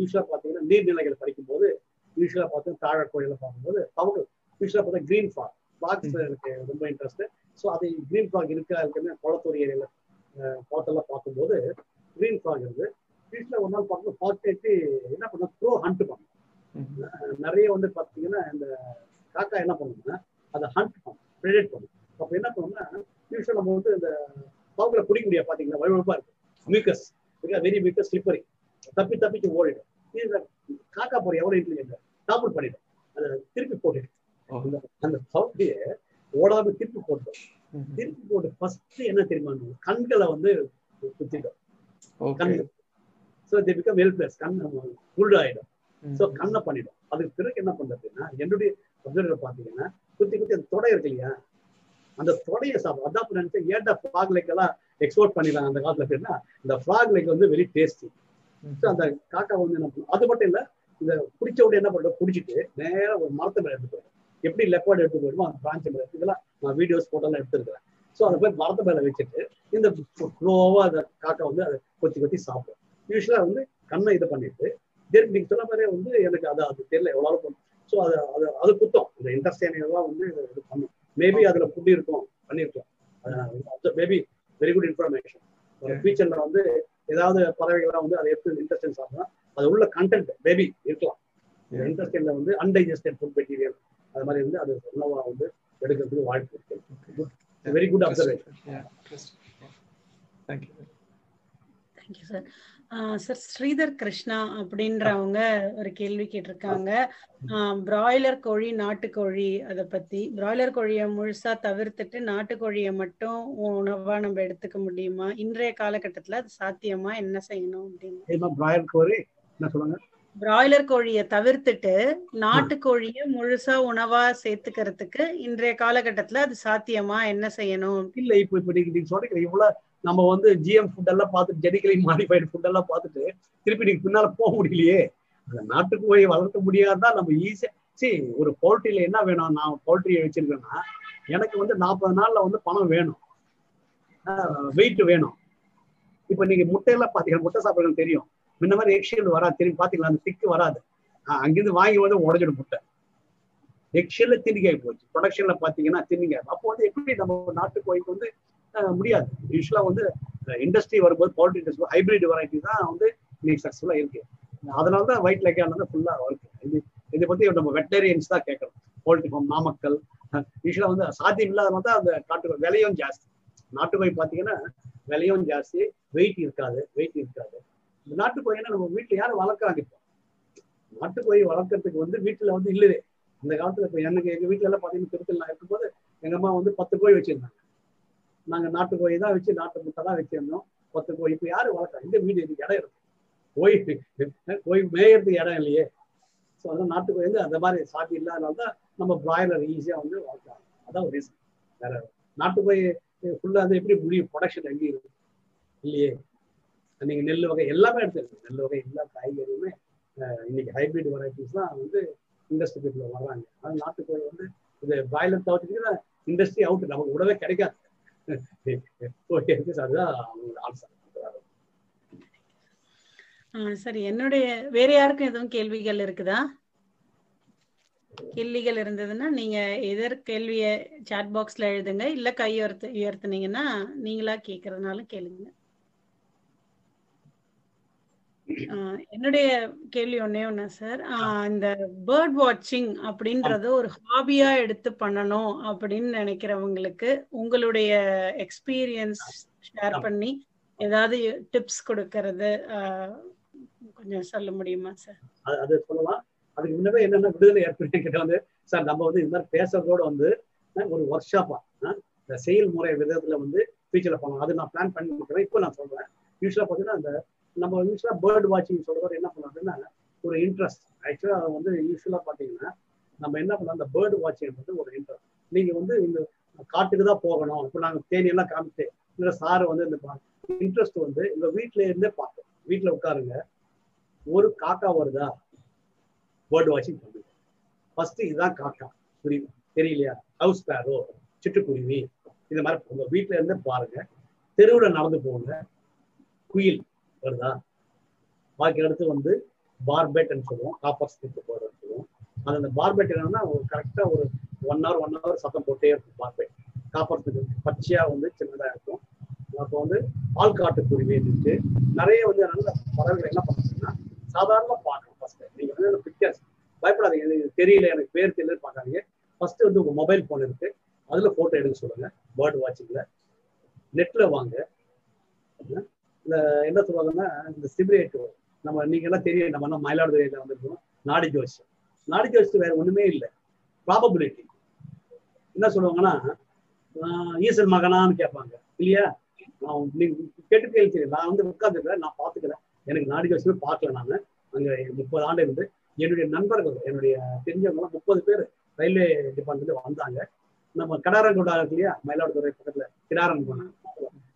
யூஸ்வலா பாத்தீங்கன்னா நீர்நிலைகள் படிக்கும்போது யூஸ்வலா பார்த்து தாழக்கோயில பார்க்கும்போது தவறு யூஸ்வலா பார்த்தா கிரீன் ஃபாக் ஃபாக்ஸ் எனக்கு ரொம்ப இன்ட்ரெஸ்ட் ஸோ அது கிரீன் ஃபாக் இருக்கா இருக்குன்னு குளத்தூர் ஏரியால குளத்தெல்லாம் பார்க்கும்போது கிரீன் ஃபாக் இருந்து யூஸ்வலா ஒரு நாள் பார்க்கும்போது பார்த்துட்டு என்ன பண்ண ப்ரோ ஹண்ட் பண்ணும். நிறைய வந்து பாத்தீங்கன்னா இந்த காக்கா என்ன பண்ணும்னா அதை ஹண்ட் பண்ணும் ப்ரெடேட் பண்ணும். அப்ப என்ன பண்ணும்னா யூஸ்வல் நம்ம வந்து இந்த பாவுல குடிக்க முடியாது பாத்தீங்கன்னா வழுவழுப்பா இருக்கு மியூக்கஸ் வெரி மியூக்கஸ் ஸ்லிப்பரி தப்பி தப்பிச்சு ஓடிடும். இது காக்கா போற எவ்வளவு இன்டெலிஜென்ட் டாபிள் பண்ணிடும். அதை திருப்பி போட்டுடும். அந்த பவுடியை ஓடாம திருப்பி போட்டோம். திருப்பி போட்டு ஃபர்ஸ்ட் என்ன தெரியுமா? கண்களை வந்து குத்திடும் கண் ஸோ தே பிகம் ஹெல்ப்லெஸ் கண் குருடு ஸோ கண்ணை பண்ணிடும். அதுக்கு பிறகு என்ன பண்றதுன்னா என்னுடைய அப்சர்வர் பாத்தீங்கன்னா குத்தி குத்தி அந்த தொடை இருக்கு இல்லையா? அந்த தொடையை சாப்பிடும். அதான் இப்ப நினைச்சேன் ஏன்டா ஃப்ராக் லைக் எல்லாம் எக்ஸ்போர்ட் பண்ணிடலாம் அந்த காலத்துல எப்படின்னா இந்த ஃப்ராக் லைக் வந்து வெரி டேஸ்டி ஸோ அந்த காக்கா வந்து என்ன பண்ணும் அது மட்டும் இல்ல இந்த பிடிச்ச உடனே என்ன பண்ணுறோம் பிடிச்சிட்டு நேரா ஒரு மரத்து மேல எடுத்து போயிடும். எப்படி லெப்பாடு எடுத்து போயிடுமோ அந்த பிரான்ச் மேல. இதெல்லாம் நான் வீடியோஸ் போட்டோலாம் எடுத்துருக்கிறேன். ஸோ அதை போய் மரத்து மேல வச்சுட்டு இந்த ஸ்லோவா அந்த காக்கா வந்து அதை கொத்தி கொத்தி சாப்பிடும். யூஸ்வலா வந்து கண்ணை இது பண்ணிட்டு திருப்பி நீங்க சொன்ன மாதிரியே வந்து எனக்கு அது அது தெரியல எவ்வளவு பண்ணும் ஸோ அது அது அது குத்தம். இந்த இன்டர்ஸ்டேனியெல்லாம் வந்து இது பண்ணும். மேபி அதுல புட்டி இருக்கும் பண்ணிருக்கலாம் மேபி வெரி குட் இன்ஃபர்மேஷன் ஒரு ஃபியூச்சர்ல வந்து ஏதாவது பறவைகள்லாம் வந்து அதை எடுத்து இன்ட்ரெஸ்ட் சாப்பிடலாம் அது உள்ள கண்டென்ட் மேபி இருக்கலாம். இன்ட்ரெஸ்டிங்ல வந்து அன்டைஜஸ்டட் ஃபுட் மெட்டீரியல் அது மாதிரி வந்து அது உணவா வந்து எடுக்கிறதுக்கு வாய்ப்பு இருக்கு. Very good observation thank you thank you sir sir Sridhar Krishna அப்படின்றவங்க ஒரு கேள்வி கேட்டிருக்காங்க. பிராய்லர் கோழி நாட்டுக்கோழி அதை பத்தி. பிராய்லர் கோழியை முழுசா தவிர்த்துட்டு நாட்டுக்கோழியை மட்டும் உணவா நம்ம எடுத்துக்க முடியுமா? இன்றைய காலகட்டத்துல அது சாத்தியமா? என்ன செய்யணும் அப்படின்னு. பிராய்லர் கோழியை தவிர்த்துட்டு நாட்டுக்கோழியை முழுசா உணவா சேர்த்துக்கிறதுக்கு இன்றைய காலகட்டத்துல அது சாத்தியமா? என்ன செய்யணும்? இல்ல இப்ப இப்ப நீங்க நீங்க சொல்றீங்க இவ்வளவு நம்ம வந்து ஜிஎம் ஃபுட் எல்லாம் பார்த்துட்டு ஜெனிக்கலி மாடிஃபைடு ஃபுட் எல்லாம் பார்த்துட்டு திருப்பி நீங்க பின்னால போக முடியலையே. அந்த நாட்டுக்கோழியை வளர்க்க முடியாதா நம்ம ஈஸியா சரி ஒரு போல்ட்ரியில என்ன வேணும்? நான் போல்ட்ரியை வச்சிருக்கேன்னா எனக்கு வந்து நாற்பது நாள்ல வந்து பணம் வேணும். வெயிட் வேணும். இப்ப நீங்க முட்டையெல்லாம் பாத்தீங்கன்னா முட்டை சாப்பிடுறது தெரியும். முன்ன மாதிரி எக்ஷியல் வராது. தெரியும் பாத்தீங்களா அந்த திக்கு வராது. அங்கிருந்து வாங்கி வந்து உடஞ்சிடும் முட்டை. எக்ஷியல்ல திணிக்காய் போச்சு. ப்ரொடக்ஷன்ல பாத்தீங்கன்னா திணிக்காய். அப்போ வந்து எப்படி நம்ம நாட்டுக்கோழிக்கு வந்து முடியாது. யூஸ்வலாக வந்து இண்டஸ்ட்ரி வரும்போது பவுல்ட்ரி இண்டஸ்ட்ரி ஹைபிரிட் வெரைட்டி தான் வந்து இன்னைக்கு சக்ஸஸ்ஃபுல்லாக இருக்கு. அதனால தான் ஒயிட் லைக்கானது ஃபுல்லாக இருக்கு. இது இதை பற்றி நம்ம வெட்டரியன்ஸ் தான் கேட்கணும் போல்ட்ரி ஃபார்ம் நாமக்கல். யூஸ்வலாக வந்து சாத்தியம் இல்லாதனால தான் அந்த காட்டு விலையும் ஜாஸ்தி. நாட்டுக்கோழி பார்த்தீங்கன்னா விலையும் ஜாஸ்தி வெயிட் இருக்காது வெயிட் இருக்காது. இந்த நாட்டுக்கோழினா நம்ம வீட்டில் யாரும் வளர்க்குறாங்க இப்போ. நாட்டுக்கோழி வளர்க்கறதுக்கு வந்து வீட்டில் வந்து இல்லவே. இந்த காலத்தில் இப்போ எனக்கு எங்கள் வீட்டுல எல்லாம் பாத்தீங்கன்னா திருத்தல் நான் இருக்கும்போது எங்கள் அம்மா வந்து பத்து கோழி வச்சிருந்தாங்க. நாங்க நாட்டு கோழி தான் வச்சு நாட்டு முட்டை தான் வச்சிருந்தோம் பத்து கோழி. இப்ப யாரு வளர்க்குறா இந்த வீடு இதுக்கு இடம் இருக்கு. கோழி கோழி மேயறதுக்கு இடம் இல்லையே. ஸோ அதான் நாட்டுக்கோழி வந்து அந்த மாதிரி சாப்பி இல்லாதனால தான் நம்ம பிராய்லர் ஈஸியா வந்து வளர்க்குறாங்க அதான் ஒரு ரீசன் வேற நாட்டு கோழி ஃபுல்லா வந்து எப்படி முடியும்? ப்ரொடக்ஷன் எங்கே இருக்கு? இல்லையே. நீங்க நெல் வகை எல்லாமே எடுத்துருக்கு நெல் வகை எல்லா காய்கறியுமே இன்னைக்கு ஹைபிரிட் வெரைட்டிஸ் தான் வந்து இண்டஸ்ட்ரி பீப்புள் வர்றாங்க. நாட்டு நாட்டுக்கோழி வந்து இது பாய்லர் தவிர்த்துக்கிட்டா இண்டஸ்ட்ரி அவுட் நமக்கு உடவே கிடைக்காது. ஓகே அவங்களோட ஆன்சர் சரி என்னுடைய வேற யாருக்கும் எதுவும் கேள்விகள் இருக்குதா? கேள்விகள் இருந்ததுன்னா நீங்க எதிர் கேள்விய சாட் பாக்ஸ்ல எழுதுங்க இல்ல கை உயர்த்து உயர்த்துனீங்கன்னா நீங்களா கேக்குறதுனாலும் கேளுங்க. என்னுடைய கேள்வி ஒன்னே ஒண்ணு சார் இந்த பேர்ட் வாட்சிங் அப்படின்றது ஒரு ஹாபியா எடுத்து பண்ணணும் அப்படின்னு நினைக்கிறவங்களுக்கு உங்களுடைய எக்ஸ்பீரியன்ஸ் ஷேர் பண்ணி ஏதாவது டிப்ஸ் கொடுக்கறது கொஞ்சம் சொல்ல முடியுமா சார் அது சொல்லலாம். அதுக்கு முன்னவே என்னென்ன விடுதலை ஏற்படுத்தி கிட்ட வந்து சார் நம்ம வந்து இந்த மாதிரி பேசுறதோட வந்து ஒரு ஒர்க் ஷாப்பா இந்த செயல்முறை விதத்துல வந்து ஃபியூச்சர்ல பண்ணலாம். அது நான் பிளான் பண்ணி இப்போ நான் சொல்றேன். யூஸ்வலா பார்த்தீங்கன்னா அந்த நம்ம யூஸ்வலாக பேர்ட் வாட்சிங் சொல்கிறவர் என்ன பண்ணுறதுன்னா ஒரு இன்ட்ரெஸ்ட் ஆக்சுவலாக அதை வந்து யூஸ்வலாக பார்த்தீங்கன்னா நம்ம என்ன பண்ணலாம் அந்த பேர்டு வாட்சிங்ன்றது வந்து ஒரு இன்ட்ரெஸ்ட் நீங்கள் வந்து இந்த காட்டுக்கு தான் போகணும். இப்போ நாங்கள் தேனியெல்லாம் காமிச்சு இல்லை சார் வந்து இந்த இன்ட்ரெஸ்ட் வந்து இந்த வீட்டில இருந்தே பார்த்தோம் வீட்டில் உட்காருங்க. ஒரு காக்கா வருதா? பேர்டு வாட்சிங் பண்ணுங்க. ஃபர்ஸ்ட் இதுதான் காக்கா. புரியுது? தெரியலையா? ஹவுஸ் பேரோ சிட்டுக்குருவி இந்த மாதிரி உங்க வீட்டில இருந்து பாருங்க. தெருவில் நடந்து போங்க. குயில் வருதா பாக்கி அடுத்து வந்து பார்பேட்னு சொல்லுவோம். காப்பர் ஸ்டிக் போடுறது சொல்லுவோம். அது அந்த பார்பெட் என்னன்னா ஒரு கரெக்டா ஒரு ஒன் ஹவர் ஒன் ஹவர் சத்தம் போட்டே இருக்கும் பார்பெட் காப்பர் ஸ்டிக் பச்சையா வந்து சின்னதா இருக்கும். அப்போ வந்து ஆள்காட்டு குருவி இருக்கு நிறைய வந்து நல்ல பறவைகள் என்ன பண்ணுறதுன்னா சாதாரணமாக பார்க்கணும் ஃபர்ஸ்ட் நீங்க வந்து பிக்சர்ஸ் பயப்படாதீங்க. எனக்கு தெரியல எனக்கு பேர் தெரியல பார்க்காதீங்க. ஃபர்ஸ்ட் வந்து உங்க மொபைல் போன் இருக்கு அதுல போட்டோ எடுக்க சொல்லுங்க. பேர்ட் வாட்சிங்ல நெட்ல வாங்க. இந்த என்ன சொல்லுவாங்கன்னா இந்த சிபிரேட் நம்ம நீங்க எல்லாம் தெரியும் நம்ம எல்லாம் மயிலாடுதுறையில வந்திருக்கோம். நாடி ஜோசியம் நாடி ஜோசியம் வேற ஒண்ணுமே இல்லை. ப்ராபபிலிட்டி என்ன சொல்லுவாங்கன்னா ஆஹ் ஈசன் மகனான்னு கேட்பாங்க. இல்லையா? நான் நீங்க கேட்டு கேள்வி நான் வந்து உட்காந்துக்கிறேன் நான் பாத்துக்கிறேன் எனக்கு நாடி ஜோசியமே பார்க்கல நான். அங்க முப்பது ஆண்டு இருந்து என்னுடைய நண்பர்கள் என்னுடைய தெரிஞ்சவங்க முப்பது பேர் ரயில்வே டிபார்ட்மெண்ட்ல வந்தாங்க. நம்ம கடாரங்கோடா இருக்கு இல்லையா மயிலாடுதுறை பக்கத்துல கிடாரம்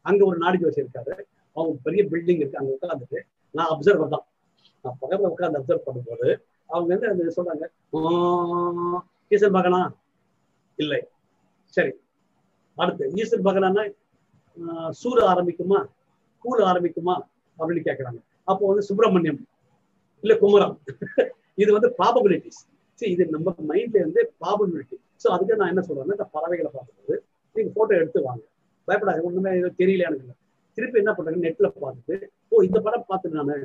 அங்க ஒரு நாடி ஜோசி இருக்காரு. அவங்க பெரிய பில்டிங் இருக்கு அங்க உட்காந்துட்டு நான் அப்சர்வர் தான் நான் பக்கத்துல உட்காந்து அப்சர்வ் பண்ணும்போது அவங்க வந்து அந்த சொல்றாங்க? "ஆஹ், ஈசன் மகனா இல்லை. சரி. அடுத்து ஈசன் மகனானா ஆஹ், சூடு ஆரம்பிக்குமா? கூழ் ஆரம்பிக்குமா? அப்படின்னு கேட்கறாங்க அப்போ வந்து சுப்பிரமணியம் இல்ல குமரம். இது வந்து ப்ராபபிலிட்டிஸ் சரி இது நம்ம மைண்ட்ல இருந்து ப்ராபபிலிட்டி ஸோ அதுக்கு நான் என்ன சொல்றேன்னா இந்த பறவைகளை பார்க்கும்போது நீங்க போட்டோ எடுத்து வாங்க. பயப்படாது ஒண்ணுமே எதுவும் தெரியல எனக்கு? திருப்பி என்ன பண்றாங்க? நெட்ல பார்த்துட்டு ஓ இந்த படம் பார்த்து நானு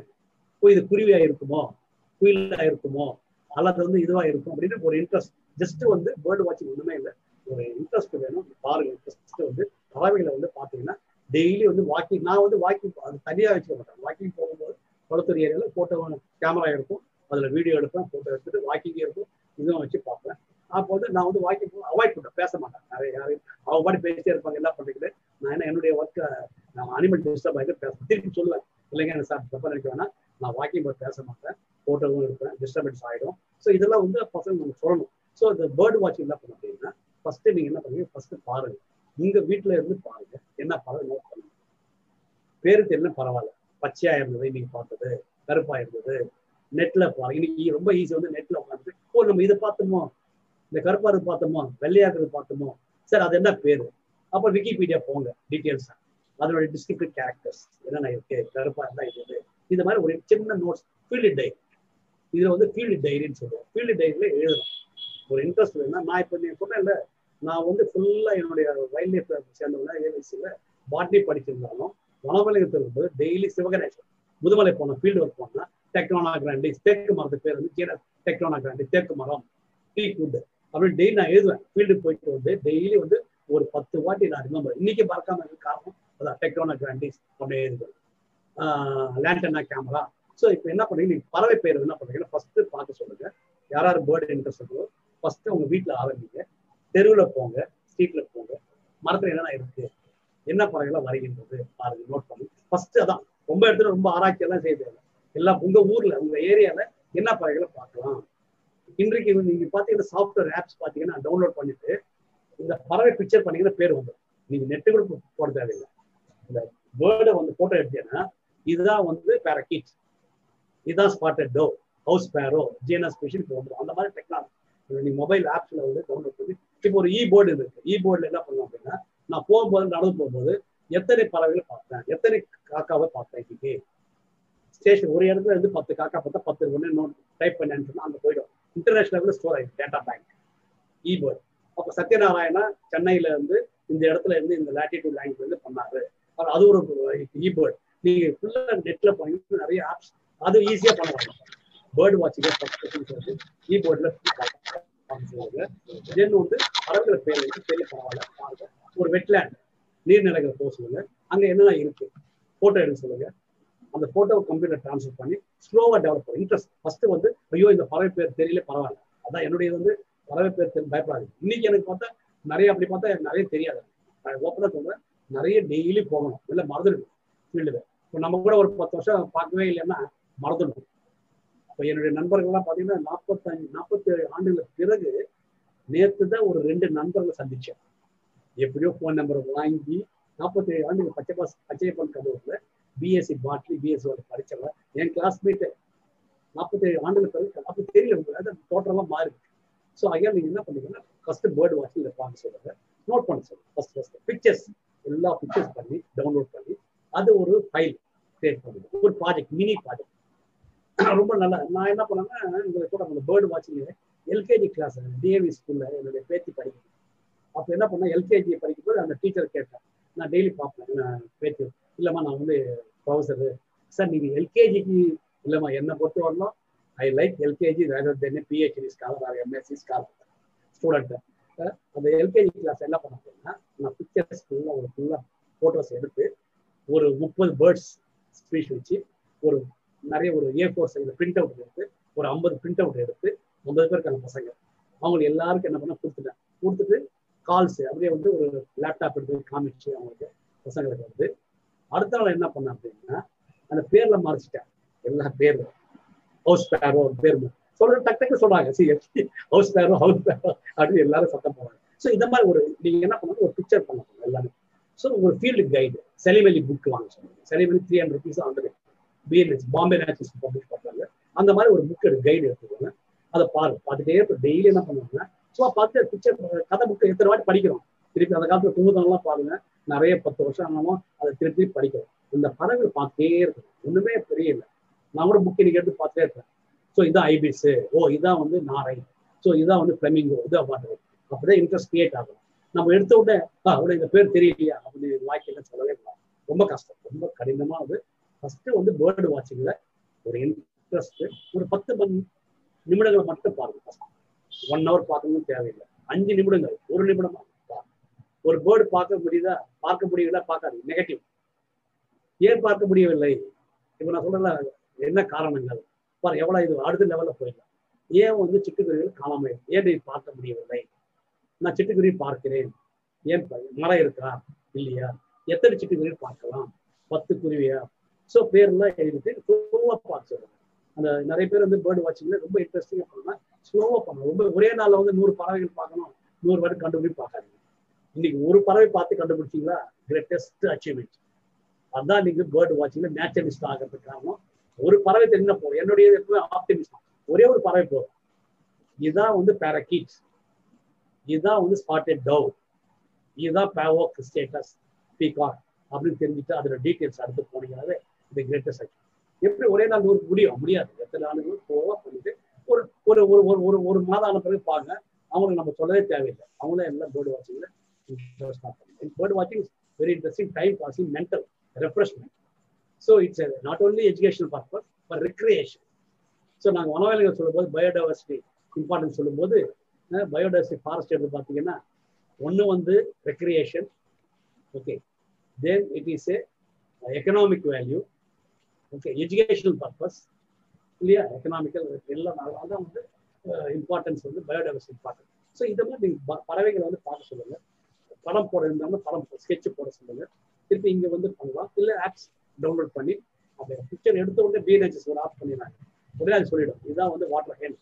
ஓ இது குருவியா இருக்குமோ? குயிலா இருக்குமோ? அல்லது வந்து இதுவா இருக்கும்? அப்படின்னு ஒரு இன்ட்ரெஸ்ட் ஜஸ்ட் வந்து பேர்டு வாட்சிங் ஒண்ணுமே இல்லை. ஒரு இன்ட்ரெஸ்ட் வேணும். பாருங்க இன்ட்ரெஸ்ட் வந்து பறவைகளை வந்து பாத்தீங்கன்னா டெய்லி வந்து வாக்கிங் நான் வந்து வாக்கிங் அது தனியா வச்சுக்க மாட்டேன். வாக்கிங் போகும்போது குளத்தூர் ஏரியால போட்டோ கேமரா இருக்கும். அதுல வீடியோ எடுப்பேன் போட்டோ எடுத்துட்டு வாக்கிங் இருக்கும். இதுவும் வச்சு பார்ப்பேன். அப்போ வந்து நான் வந்து வாக்கிங் அவாய்ட் பண்ணுறேன் பேச மாட்டேன். நிறைய யாரையும் அவங்க பாடி பேசிட்டே இருப்பாங்க என்ன பண்ணிக்கிட்டு. நான் என்ன என்னுடைய ஒர்க்கை நான் அனிமல் டிஸ்டர்ப் ஆகிட்டு பேச திருப்பி சொல்லுவேன். இல்லைங்க எனக்கு சார் தப்பா நினைக்க வேணா நான் வாக்கிங் போய் பேச மாட்டேன். போட்டோவும் எடுப்பேன். டிஸ்டர்பன்ஸ் ஆகிடும் ஸோ இதெல்லாம் வந்து பசங்க நம்ம சொல்லணும். ஸோ இந்த பேர்டு வாட்சிங் என்ன பண்ண அப்படின்னா ஃபர்ஸ்ட் நீங்க என்ன பண்ணுங்க ஃபர்ஸ்ட் பாருங்க. உங்க வீட்டுல இருந்து பாருங்க. என்ன பறவை நோட் பண்ணுங்க பேரு தெரியல பரவாயில்ல. பச்சையா இருந்தது நீங்க பார்த்தது. கருப்பா இருந்தது. நெட்ல பாருங்க இன்னைக்கு ரொம்ப ஈஸி வந்து நெட்ல உட்காந்து ஓ நம்ம இதை பார்த்தோமோ இந்த கருப்பாரு பார்த்தோமோ வெள்ளையாக்குறது பார்த்தோமோ சார் அது என்ன பேரு? அப்ப விக்கிபீடியா போங்க டீட்டெயில்ஸ் அதனுடைய டிஸ்கிரிப்டிவ் கேரக்டர்ஸ் என்னென்ன இருக்கு கருப்பா இருந்தா இது இது. இந்த மாதிரி ஒரு சின்ன நோட்ஸ் ஃபீல்டு டைரி இதுல வந்து ஃபீல்டு டைரின்னு சொல்லுவோம். ஃபீல்டு டைரியில எழுதணும். ஒரு இன்ட்ரெஸ்ட் வேணும்னா நான் இப்போ நீ சொன்னேன்ல நான் வந்து ஃபுல்லா என்னுடைய வைல்ட் லைஃப் சேர்ந்தவங்க ஏவிசியில பாட்னி படிச்சிருந்தாலும் வனவலயத்தில் இருக்கும்போது டெய்லி சிவகணேசன் முதுமலை போன ஃபீல்டு ஒர்க் போனா டெக்னோனா கிராண்டி தேக்கு மரத்து பேர் வந்து கீழே டெக்னோனா கிராண்டி தேக்கு மரம் டீ குட் அப்படின்னு டெய்லி நான் எழுதுவேன். ஃபீல்டு போயிட்டு வந்து டெய்லி வந்து ஒரு பத்து வாட்டி நான் ரிமெம்பர் இன்னைக்கு மறக்காம காரணம் அதான் டெக்ரோனா கிராண்டிஸ் அப்படியே எழுதுவேன் லேண்டனா கேமரா ஸோ இப்போ என்ன பண்ணுறீங்க நீங்கள் பறவை பேர் என்ன பண்ணுறீங்கன்னா ஃபர்ஸ்ட் பார்க்க சொல்லுங்க. யார் யார் பேர்டு இன்ட்ரெஸ்ட் இருக்கோ ஃபர்ஸ்ட் உங்க வீட்டில் ஆரம்பிங்க. தெருவில் போங்க ஸ்ட்ரீட்ல போங்க. மரத்துல என்னென்ன இருக்கு? என்ன பறவைகள்லாம் வரைகின்றது? பாருங்க நோட் பண்ணி. ஃபர்ஸ்ட் அதான். ரொம்ப இடத்துல ரொம்ப ஆராய்ச்சி எல்லாம் செய்ய தேவை எல்லாம் உங்க ஊர்ல உங்க ஏரியால என்ன பறவைகளை பார்க்கலாம்? இன்றைக்கு நீங்க பாத்தீங்கன்னா சாஃப்ட்வேர் ஆப்ஸ் பாத்தீங்கன்னா டவுன்லோட் பண்ணிட்டு இந்த பறவை பிக்சர் பண்ணீங்கன்னா பேர் வந்துடும். நீங்க நெட்டு கூட போட தேவையில்லை. இந்த வேர்டை வந்து போட்டோ எடுத்தீங்கன்னா இதுதான் வந்து பேரக்கிட் இதுதான் ஸ்பாட்டட் டோ ஹவுஸ் பேரோ ஜீனா ஸ்பெஷல் வந்துடும் அந்த மாதிரி டெக்னாலஜி நீங்க மொபைல் ஆப்ஸ்ல வந்து டவுன்லோட் பண்ணி இப்போ ஒரு இ போர்டு இருக்கு. இ போர்டில் என்ன பண்ணுவோம் அப்படின்னா நான் போகும்போது நடந்து போகும்போது எத்தனை பறவைகளை பார்த்தேன்? எத்தனை காக்காவை பார்த்தேன் இன்னைக்கு? ஸ்டேஷன் ஒரு இடத்துல இருந்து பத்து காக்கா பார்த்தா பத்து ஒன்று நோட் டைப் பண்ணேன்னு சொன்னா அங்கே போயிடும். இன்டர்நேஷனல் லெவலில் ஸ்டோர் ஆகிடும் டேட்டா பேங்க் ஈபோர்ட் அப்போ சத்யநாராயணா சென்னையில இருந்து இந்த இடத்துல இருந்து இந்த லாட்டிடியூட் லாங்குவேஜ் வந்து பண்ணாரு. அது- அது ஒரு இபோர்ட் நீங்க ஃபுல்லா நெட்ல பண்ணி நிறைய ஆப்ஸ் அது ஈஸியா பண்ணலாம் பேர்ட் வாட்சிங் சொல்லிட்டு இபோர்ட்ல தென் வந்து பறவைகள் பேர் வந்து பெரிய பரவாயில்ல ஒரு வெட்லேண்ட் நீர்நிலைகள் போக சொல்லுங்க. அங்க என்னென்ன இருக்கு? போட்டோ எடுக்க சொல்லுங்க. அந்த போட்டோவை கம்ப்யூட்டர் டிரான்ஸ்ஃபர் பண்ணி ஸ்லோவா டெவலப் பண்ணும் இன்ட்ரெஸ்ட் ஃபர்ஸ்ட் வந்து ஐயோ இந்த பறவை பேர் தெரியல பரவாயில்ல. அதான் என்னுடைய வந்து பறவை பேர் தெரி- பயப்படாது இன்னைக்கு எனக்கு பார்த்தா நிறைய அப்படி பார்த்தா எனக்கு நிறைய தெரியாது. ஓப்பனா சொல்றேன் நிறைய டெய்லி போகணும். இல்லை மறந்துடும் ஃபீல்டு இப்போ நம்ம கூட ஒரு பத்து வருஷம் பார்க்கவே இல்லைன்னா மறந்துடும் இப்போ என்னுடைய நண்பர்கள்லாம் பார்த்தீங்கன்னா நாற்பத்தஞ்சு நாற்பத்தேழு ஆண்டுகளுக்கு பிறகு நேற்று தான் ஒரு ரெண்டு நண்பர்களை சந்திச்சேன். எப்படியோ ஃபோன் நம்பர் வாங்கி நாற்பத்தேழு ஆண்டுகள் பச்சை பாஸ் பச்சையப்பன் கல்லூரியில் பிஎஸ்சி பாட்லி பிஎஸ்சி படித்தவங்க என் கிளாஸ்மேட்டு நாற்பத்தேழு ஆண்டுகள் பிறகு நாற்பத்தேழு உங்களுக்கு அது டோட்டலாக மாறுது ஸோ ஐயா நீங்கள் என்ன பண்ணீங்கன்னா ஃபர்ஸ்ட் பேர்டு வாட்சிங் இருப்பாங்க பார்க்க சொல்லுங்க நோட் பண்ண சொல்லுங்க. ஃபர்ஸ்ட் ஃபர்ஸ்ட் பிக்சர்ஸ் எல்லா பிக்சர்ஸ் பண்ணி டவுன்லோட் பண்ணி அது ஒரு ஃபைல் கிரியேட் பண்ணுங்க ஒரு ப்ராஜெக்ட் மினி ப்ராஜெக்ட் ரொம்ப நல்லா நான் என்ன பண்ணேன்னா உங்களுக்கு கூட அந்த பேர்டு வாட்சிங் எல்கேஜி கிளாஸ் டிஏவி ஸ்கூல்ல என்னுடைய பேத்தி படிக்கணும் அப்போ என்ன பண்ணேன் எல்கேஜி படிக்கும்போது அந்த டீச்சர் கேட்டேன் நான் டெய்லி பார்ப்பேன் நான் பேத்தி இல்லைம்மா நான் வந்து ப்ரொஃபஸர் சார் நீங்கள் எல்கேஜிக்கு இல்லைம்மா என்னை பொறுத்த வரலாம் I like LKG rather than PhD scholar or MSc scholar student அந்த எல்கேஜி கிளாஸ் என்ன பண்ண போறேன்னா நான் பிக்சர்ஸ் ஃபுல்லாக ஒரு ஃபுல்லாக ஃபோட்டோஸ் எடுத்து ஒரு முப்பது பேர்ட்ஸ் ஸ்பீச் வச்சு ஒரு நிறைய ஒரு ஏ ஃபோர் சைஸில் பிரிண்ட் அவுட் எடுத்து ஒரு ஐம்பது பிரிண்ட் அவுட் எடுத்து ஐம்பது பேருக்கான பசங்க. அவங்களுக்கு எல்லாருக்கும் என்ன பண்ண கொடுத்துட்டேன். கொடுத்துட்டு கால்ஸ் அப்படியே வந்து ஒரு லேப்டாப் எடுத்து காமிச்சு அவங்களுக்கு பசங்களுக்கு வந்து. அடுத்த நாள் என்ன பண்ணேன் அப்படின்னா அந்த பேர்ல மறைச்சிட்டேன். எல்லா பேரும். ஹவுஸ் பேரோ பேர் சொல்ற டக்கு டக்கு சொல்றாங்க. சி ஹவுஸ் பேரோ ஹவுஸ் பேரோ அப்படின்னு எல்லாரும் சத்தம் போடுறாங்க. ஸோ இந்த மாதிரி ஒரு நீங்க என்ன பண்ணணும்? ஒரு பிக்சர் பண்ண எல்லாமே. ஸோ ஒரு ஃபீல்டு கைடு செலிவெலி புக் வாங்க சொல்லுங்க செலிவெலி three hundred rupees and BNS Bombay naturals publish பண்றாங்க அந்த மாதிரி ஒரு புக் எடுத்து கைடு எடுத்துக்கோங்க. அதை பாரு பார்த்துட்டே இப்போ டெய்லி என்ன பண்ணுவாங்கன்னா சும்மா பார்த்து பிக்சர் கதை புக்கு எத்தனை வாட்டி படிக்கிறோம். திருப்பி அந்த காலத்துல குமுதம்லாம் பாருங்க. நிறைய பத்து வருஷம் ஆனாலும் அதை திருப்பி திருப்பி படிக்கிறோம் இந்த பறவை பார்த்துட்டே இருக்கும் ஒண்ணுமே தெரியல நான் கூட புக் இன்னைக்கு எடுத்து பார்த்துட்டே இருப்பேன். ஸோ இதான் ஐபிஸ் ஓ இதான் வந்து நாரை ஸோ இதான் வந்து பிளமிங்கோ இதான் பாட்டு அப்படிதான் இன்ட்ரெஸ்ட் கிரியேட் ஆகும். நம்ம எடுத்த உடனே ஆ உடனே இந்த பேர் தெரியலையா? அப்படின்னு வாய்க்கெல்லாம் சொல்லவே கூடாது. ரொம்ப கஷ்டம். ரொம்ப கடினமானது ஃபர்ஸ்ட் வந்து பேர்டு வாட்சிங்ல ஒரு இன்ட்ரெஸ்ட் ஒரு பத்து மணி நிமிடங்களை மட்டும் பாருங்க ஒன் ஹவர் பார்க்கணும்னு தேவையில்லை. அஞ்சு நிமிடங்கள் ஒரு நிமிடமா. ஒரு பேர்டு பார்க்க முடியுதா? பார்க்க முடியவில்லை பார்க்காது. நெகட்டிவ் ஏன் பார்க்க முடியவில்லை? இப்போ நான் சொல்றல என்ன காரணங்கள் பாரு எவ்வளோ இது அடுத்த லெவலில் போயிடலாம். ஏன் வந்து சிட்டுக்குருவிகள் காணாமல் ஏன் நீ பார்க்க முடியவில்லை? நான் சிட்டுக்குருவி பார்க்கிறேன். ஏன் மரம் இருக்கா? இல்லையா? எத்தனை சிட்டுக்குருவி பார்க்கலாம்? பத்து குருவியா? ஸோ பேர்லாம் எழுதிட்டு ஸ்லோவாக பார்க்க அந்த நிறைய பேர் வந்து பேர்டு வாட்சிங்ல ரொம்ப இன்ட்ரெஸ்டிங்காக பண்ணலாம் ஸ்லோவாக பண்ணலாம் ரொம்ப ஒரே நாளில் வந்து நூறு பறவைகள் பார்க்கணும். நூறு பேர் கண்டுபிடி பார்க்காதீங்க. இன்னைக்கு ஒரு பறவை பார்த்து கண்டுபிடிச்சிங்களா? கிரேட்டஸ்ட் அச்சீவ்மெண்ட் அதான் நீங்க பேர்டு வாட்சிங்ல நேச்சுரலிஸ்ட் ஆகிறதுக்கு காரணம் ஒரு பறவை தெரிஞ்சா போதும் என்னுடைய எப்பவுமே ஆப்டிமிஸ்ட் ஒரே ஒரு பறவை போதும். இதுதான் வந்து பேரகீட் இதுதான் வந்து ஸ்பாட்டட் டவ் இதுதான் பேவோக் ஸ்டேட்டஸ் பீகாக் அப்படின்னு தெரிஞ்சுட்டு அதோட டீட்டெயில்ஸ் அடுத்து போனீங்கனாவே இது கிரேட்டஸ்ட் அச்சீவ் எப்படி ஒரே நாள் ஊருக்கு முடியும்? முடியாது. எத்தனை ஆண்டுகள் போவா பண்ணிட்டு ஒரு ஒரு ஒரு ஒரு ஒரு ஒரு மாதம் ஆன பிறகு பாருங்க. அவங்களுக்கு நம்ம சொல்லவே தேவையில்லை. அவங்களே எல்லாம் பேர்டு வாட்சிங்ல பேர்டு வாட்சிங் very interesting time passing mental refreshment so it's not only educational purpose but recreation so நாங்கள் வனவிலங்குகள் சொல்லும்போது பயோடைவர்சிட்டி இம்பார்ட்டன்ஸ் சொல்லும்போது பயோடைவர்சிட்டி ஃபாரஸ்ட் எடுத்து பார்த்தீங்கன்னா ஒன்று வந்து recreation okay then it is a economic value okay educational purpose இல்லையா? எக்கனாமிக்கல் எல்லாம் அதான் வந்து இம்பார்ட்டன்ஸ் வந்து பயோடைவர்சிட்டி இம்பார்ட்டன்ஸ் ஸோ இந்த மாதிரி நீங்கள் பறவைகளை வந்து பார்க்க சொல்லுங்கள் படம் போட இருந்தாலும் படம் ஸ்கெட்ச் போட சொல்லுங்க. திருப்பி இங்கே வந்து பண்ணலாம். இல்லை ஆப்ஸ் டவுன்லோட் பண்ணி அந்த பிக்சர் எடுத்த உடனே பிஎன்ஹெச்எஸ் ஒரு ஆப் பண்ணிடுறாங்க உடனே அது சொல்லிடும். இதுதான் வந்து வாட்டர் ஹேண்ட்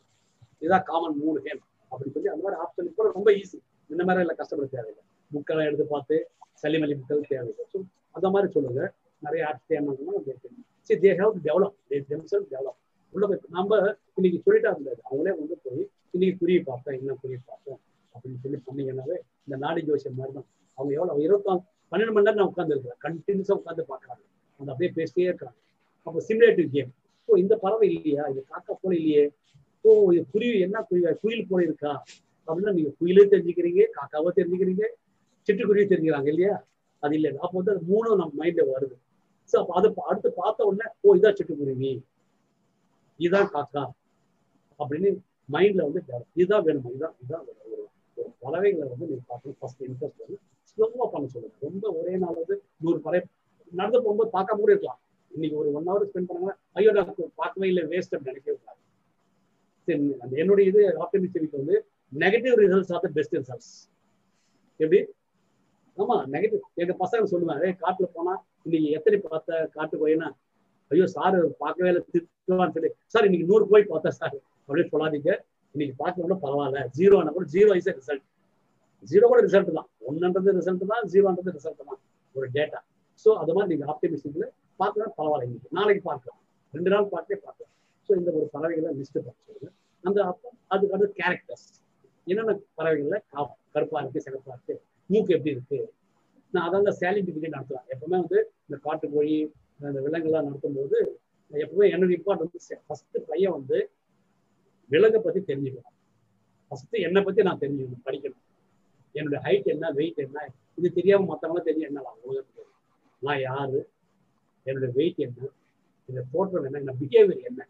இதுதான் காமன் மூணு ஹேண்ட் அப்படின்னு சொல்லி அந்த மாதிரி ஆப்ஷன் இப்போ ரொம்ப ஈஸி இந்த மாதிரி இல்லை கஷ்டப்பட தேவையில்லை. புக்கெல்லாம் எடுத்து பார்த்து சளிமலி புக்கள் தேவையில்லை. ஸோ அந்த மாதிரி சொல்லுங்க. நிறைய ஆப்ஸ் தேவைன்னா சரி they have develop they themselves develop உள்ள போய் நம்ம இன்னைக்கு சொல்லிட்டா இருந்தது. அவங்களே வந்து போய் இன்னைக்கு புரிய பார்த்தேன் என்ன புரிய பார்த்தோம் அப்படின்னு சொல்லி பண்ணீங்கன்னாவே இந்த நாடி ஜோசியம் மாதிரி தான் அவங்க எவ்வளோ இருபத்தாம் பன்னெண்டு மணி நேரம் நான் உட்காந்துருக்கிறேன் கண்டினியூஸாக உட்காந்து பார்க்குறாங்க. அவங்க அப்படியே பேசிட்டே இருக்கிறாங்க. அப்போ சிமுலேட்டிவ் கேம் ஓ இந்த பறவை இல்லையா? இது காக்கா போல இல்லையே? ஓ இது குருவி என்ன குருவி? குயில் போல இருக்கா? அப்படின்னா நீங்க குயிலே தெரிஞ்சுக்கிறீங்க காக்காவும் தெரிஞ்சுக்கிறீங்க சிட்டுக்குருவி தெரிஞ்சுக்கிறாங்க இல்லையா? அது இல்லை அப்போ வந்து அது மூணும் நம்ம மைண்ட்ல வருது. ஸோ அப்போ அதை அடுத்து பார்த்த உடனே ஓ இதான் சிட்டுக்குருவி. இதுதான் காக்கா. அப்படின்னு மைண்ட்ல வந்து இதுதான் வேணுமா? இதுதான் இதுதான் வேணும். பறவைகளை வந்து நீங்க பார்க்கணும் ஃபர்ஸ்ட் இன்ட்ரெஸ்ட் வந்து. ஸ்லோவா பண்ண சொல்லுங்க ரொம்ப ஒரே நாள் வந்து நூறு பறவை நடந்து போகும்போது பார்க்காம கூட இருக்கலாம். இன்னைக்கு ஒரு ஒன் ஹவர் ஸ்பெண்ட் பண்ணாங்க ஐயோ டாக்டர் பார்க்கவே இல்லை வேஸ்ட் அப்படின்னு நினைக்கவே கூடாது. சரி அந்த என்னுடைய இது ஆப்டமிஸ்டிக் வந்து negative results are the best results எப்படி? ஆமா நெகட்டிவ் எங்க பசங்க சொல்லுவாங்க காட்டுல போனா இன்னைக்கு எத்தனை பார்த்த காட்டு போயினா ஐயோ சார் பார்க்கவே இல்லை திட்டுவான்னு சொல்லி சார் இன்னைக்கு நூறு போய் பார்த்தேன் சார். அப்படின்னு சொல்லாதீங்க. இன்னைக்கு பார்க்கணும்னா பரவாயில்ல. ஜீரோ ஆனா கூட ஜீரோ இஸ் ரிசல்ட் ஜீரோ கூட ரிசல்ட் தான். ஒன்னுன்றது ரிசல்ட் தான் ஜீரோன்றது ரிசல்ட் தான். ஒரு டேட்டா ஸோ அது மாதிரி நீங்க ஆப்டிமிஸ்டிக்ல பார்க்கலாம் பரவாயில்ல. இன்னைக்கு நாளைக்கு பார்க்கலாம். ரெண்டு நாள் பார்த்தே பார்க்கலாம். ஸோ இந்த ஒரு பறவைகளை லிஸ்ட் பார்த்து சொல்லுங்க. அந்த அப்போ அதுக்கு அடுத்து கேரக்டர்ஸ் என்னென்ன பறவைகள்ல கா- கருப்பா இருக்கு சிகப்பா இருக்கு. மூக்கு எப்படி இருக்கு? நான் அதான் சேலிபிகேட் நடத்தலாம் எப்பவுமே வந்து இந்த காட்டு கோழி இந்த விலங்குலாம் நடத்தும் போது எப்பவுமே என்னோட இம்பார்ட்டன் வந்து ஃபர்ஸ்ட் பையன் வந்து விலங்கை பத்தி தெரிஞ்சுக்கணும் ஃபர்ஸ்ட் என்னை பத்தி நான் தெரிஞ்சுக்கணும் படிக்கணும். என்னோட ஹைட் என்ன வெயிட் என்ன இது தெரியாம மற்றவங்களும் தெரியும் என்ன உலகத்துக்கு நான் யாரு? என்னோட வெயிட் என்ன? என்னோட தோற்றம் என்ன? என்ன பிஹேவியர் என்ன?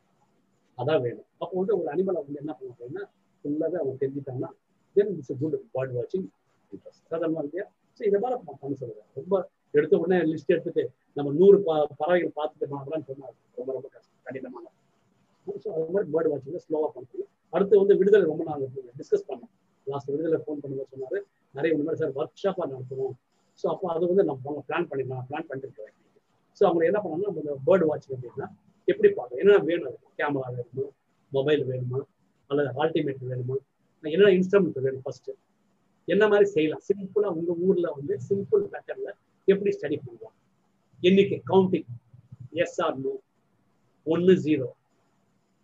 அதான் வேணும். அப்போ வந்து ஒரு அனிமலை வந்து என்ன பண்ணும் அப்படின்னா ஃபுல்லாகவே அவங்க தெரிஞ்சுட்டாங்கன்னா தென் இட்ஸ் குட் பேர்ட் வாட்சிங் இன்ட்ரெஸ்ட் அதெல்லாம் இல்லையா? ஸோ இதை மாதிரி நான் பண்ண சொல்லுவேன் ரொம்ப எடுத்த உடனே லிஸ்ட் எடுத்துட்டு நம்ம நூறு ப பறவைகள் பார்த்துட்டு பண்ணலாம்னு சொன்னாங்க. ரொம்ப ரொம்ப கஷ்டம். கடினமான. ஸோ அது மாதிரி பேர்ட் வாட்சிங் ஸ்லோவாக பண்ணுறது அடுத்து வந்து விடுதலை ரொம்ப நாங்கள் டிஸ்கஸ் பண்ணோம் லாஸ்ட் விடுதலை ஃபோன் பண்ணும்போது சொன்னாரு. நிறைய இந்த மாதிரி சார் ஒர்க் ஷாப்பாக நடத்துவோம். ஸோ அப்போ அது வந்து நம்ம பிளான் பண்ணிடலாம். பிளான் பண்ணிருக்கேன் ஸோ அவங்க என்ன பண்ணணும்னா நம்ம இந்த வாட்சிங் அப்படின்னா எப்படி பார்க்கணும்? என்னென்ன வேணும் அதுக்கு? கேமரா வேணுமா? மொபைல் வேணுமா? அல்லது ஆல்டிமேட் வேணுமா? என்ன இன்ஸ்ட்ருமெண்ட் வேணும் ஃபர்ஸ்ட் என்ன மாதிரி செய்யலாம்? சிம்பிளா உங்க ஊர்ல வந்து சிம்பிள் மெத்தட்ல எப்படி ஸ்டடி பண்ணலாம்? எண்ணிக்கை கவுண்டிங் எஸ் ஆர் நோ ஒன்னு ஜீரோ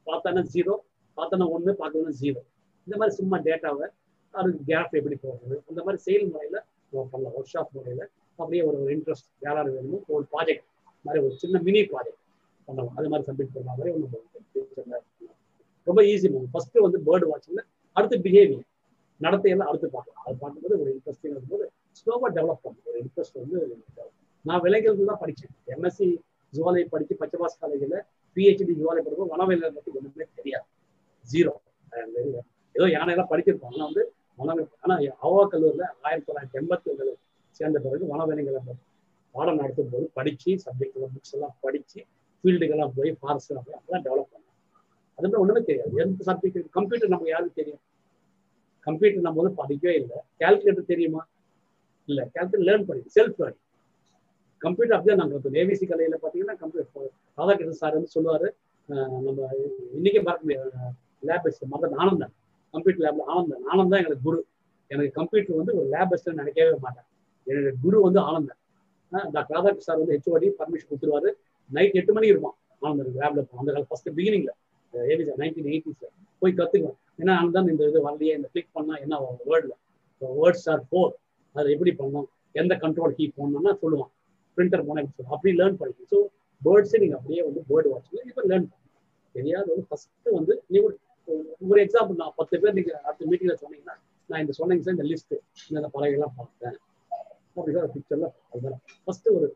பார்த்தானா ஜீரோ பார்த்தானா ஒன்னு பார்த்தோன்னா ஜீரோ இந்த மாதிரி சும்மா டேட்டாவை அதுக்கு கேப் எப்படி போடுறது அந்த மாதிரி செயல்முறையில் நம்ம பண்ணலாம். ஒர்க் ஷாப் முறையில அப்படியே ஒரு ஒரு இன்ட்ரெஸ்ட் யாராவது வேணுமோ ஒரு ப்ராஜெக்ட் மாதிரி ஒரு சின்ன மினி ப்ராஜெக்ட் பண்ணலாம். அது மாதிரி சப்மிட் பண்ண மாதிரி ஒன்று ரொம்ப ஈஸி மேம் ஃபர்ஸ்ட் வந்து பேர்டு வாட்சிங்ல அடுத்து பிஹேவியர் நடத்தையெல்லாம் அடுத்து பார்க்கலாம். அது பார்க்கும்போது ஒரு இன்ட்ரெஸ்டிங் இருக்கும்போது ஸ்லோவாக டெவலப் பண்ணும் ஒரு இன்ட்ரெஸ்ட் வந்து நான் விலைகள் தான் படித்தேன் எம்எஸ்சி ஜுவாலை படித்து பச்சைபாஸ் காலேஜில் பிஹெச்டி ஜுவாலை படிக்கும் வனவிலங்கை பற்றி ஒன்றுமே தெரியாது. ஜீரோ ஏதோ யானையெல்லாம் படிச்சிருப்பாங்க. ஆனால் வந்து வனவி ஆனா அவா கல்லூரியில ஆயிரத்தி தொள்ளாயிரத்தி எண்பத்தி ஒன்றில் சேர்ந்த பிறகு வனவிலங்குகளை பாடம் நடத்தும் போது படிச்சு சப்ஜெக்ட் புக்ஸ் எல்லாம் படிச்சு ஃபீல்டுக்கெல்லாம் போய் ஃபாரஸ்ட் போய் அதெல்லாம் டெவலப் பண்ணேன். அது மாதிரி தெரியாது. எந்த சப்ஜெக்ட் கம்ப்யூட்டர் நமக்கு யாருக்கு தெரியும்? கம்ப்யூட்டர் நம்ம வந்து படிக்கவே இல்லை. கால்குலேட்டர் தெரியுமா? இல்லை. கால்குலேட்டர் லேர்ன் பண்ணி செல்ஃப் லேர்னிங் கம்ப்யூட்டர் அப்படியே நாங்கள் இப்போ ஏவிசி கலையில் பார்த்தீங்கன்னா கம்ப்யூட்டர் ராதாகிருஷ்ணன் சார் வந்து சொல்லுவார் நம்ம இன்னைக்கே மறக்க முடியாது. லேப் மத மதன் ஆனந்தன் கம்ப்யூட்டர் லேப்ல ஆனந்தன். ஆனந்தான் எங்களுக்கு குரு. எனக்கு கம்ப்யூட்டர் வந்து ஒரு லேப் பெஸ்ட் நினைக்கவே மாட்டேன். என்னோட குரு வந்து ஆனந்தன். டாக்டர் ராதாகிருஷ்ணன் சார் வந்து ஹெச்ஓடி பர்மிஷன் கொடுத்துருவாரு. நைட் எட்டு மணிக்கு இருப்பான் ஆனந்தன் லேப்ல அந்த காலம் ஃபர்ஸ்ட் பிகினிங்ல ஏவிசி நைன்டீன் எயிட்டிஸ்ல போய் கத்துக்குவேன். ஏன்னா அங்கதான் இந்த இது வரலையே. இந்த கிளிக் பண்ணா என்ன வேர்ட்ல வேர்ட்ஸ் ஆர் ஃபோர் அதை எப்படி பண்ணோம் எந்த கண்ட்ரோல் கீ போடணும்னா சொல்லுவான். பிரிண்டர் போனா சொல்லுவோம் அப்படி லேர்ன் பண்ணிக்கணும். ஸோ பேர்ட்ஸே நீங்கள் அப்படியே வந்து பேர்டு வாட்சிங் இப்போ லேர்ன் பண்ணுங்க தெரியாது வந்து ஃபர்ஸ்ட் வந்து நீ ஒரு எக்ஸாம்பிள் நான் பத்து பேர் நீங்க அடுத்த மீட்டிங்ல சொன்னீங்கன்னா நான் இந்த சொன்னீங்க சார் இந்த லிஸ்ட் இந்த பறவைகள்லாம் பார்த்தேன். அப்படி ஒரு பிக்சர்ல அதுதான். ஃபர்ஸ்ட் ஒரு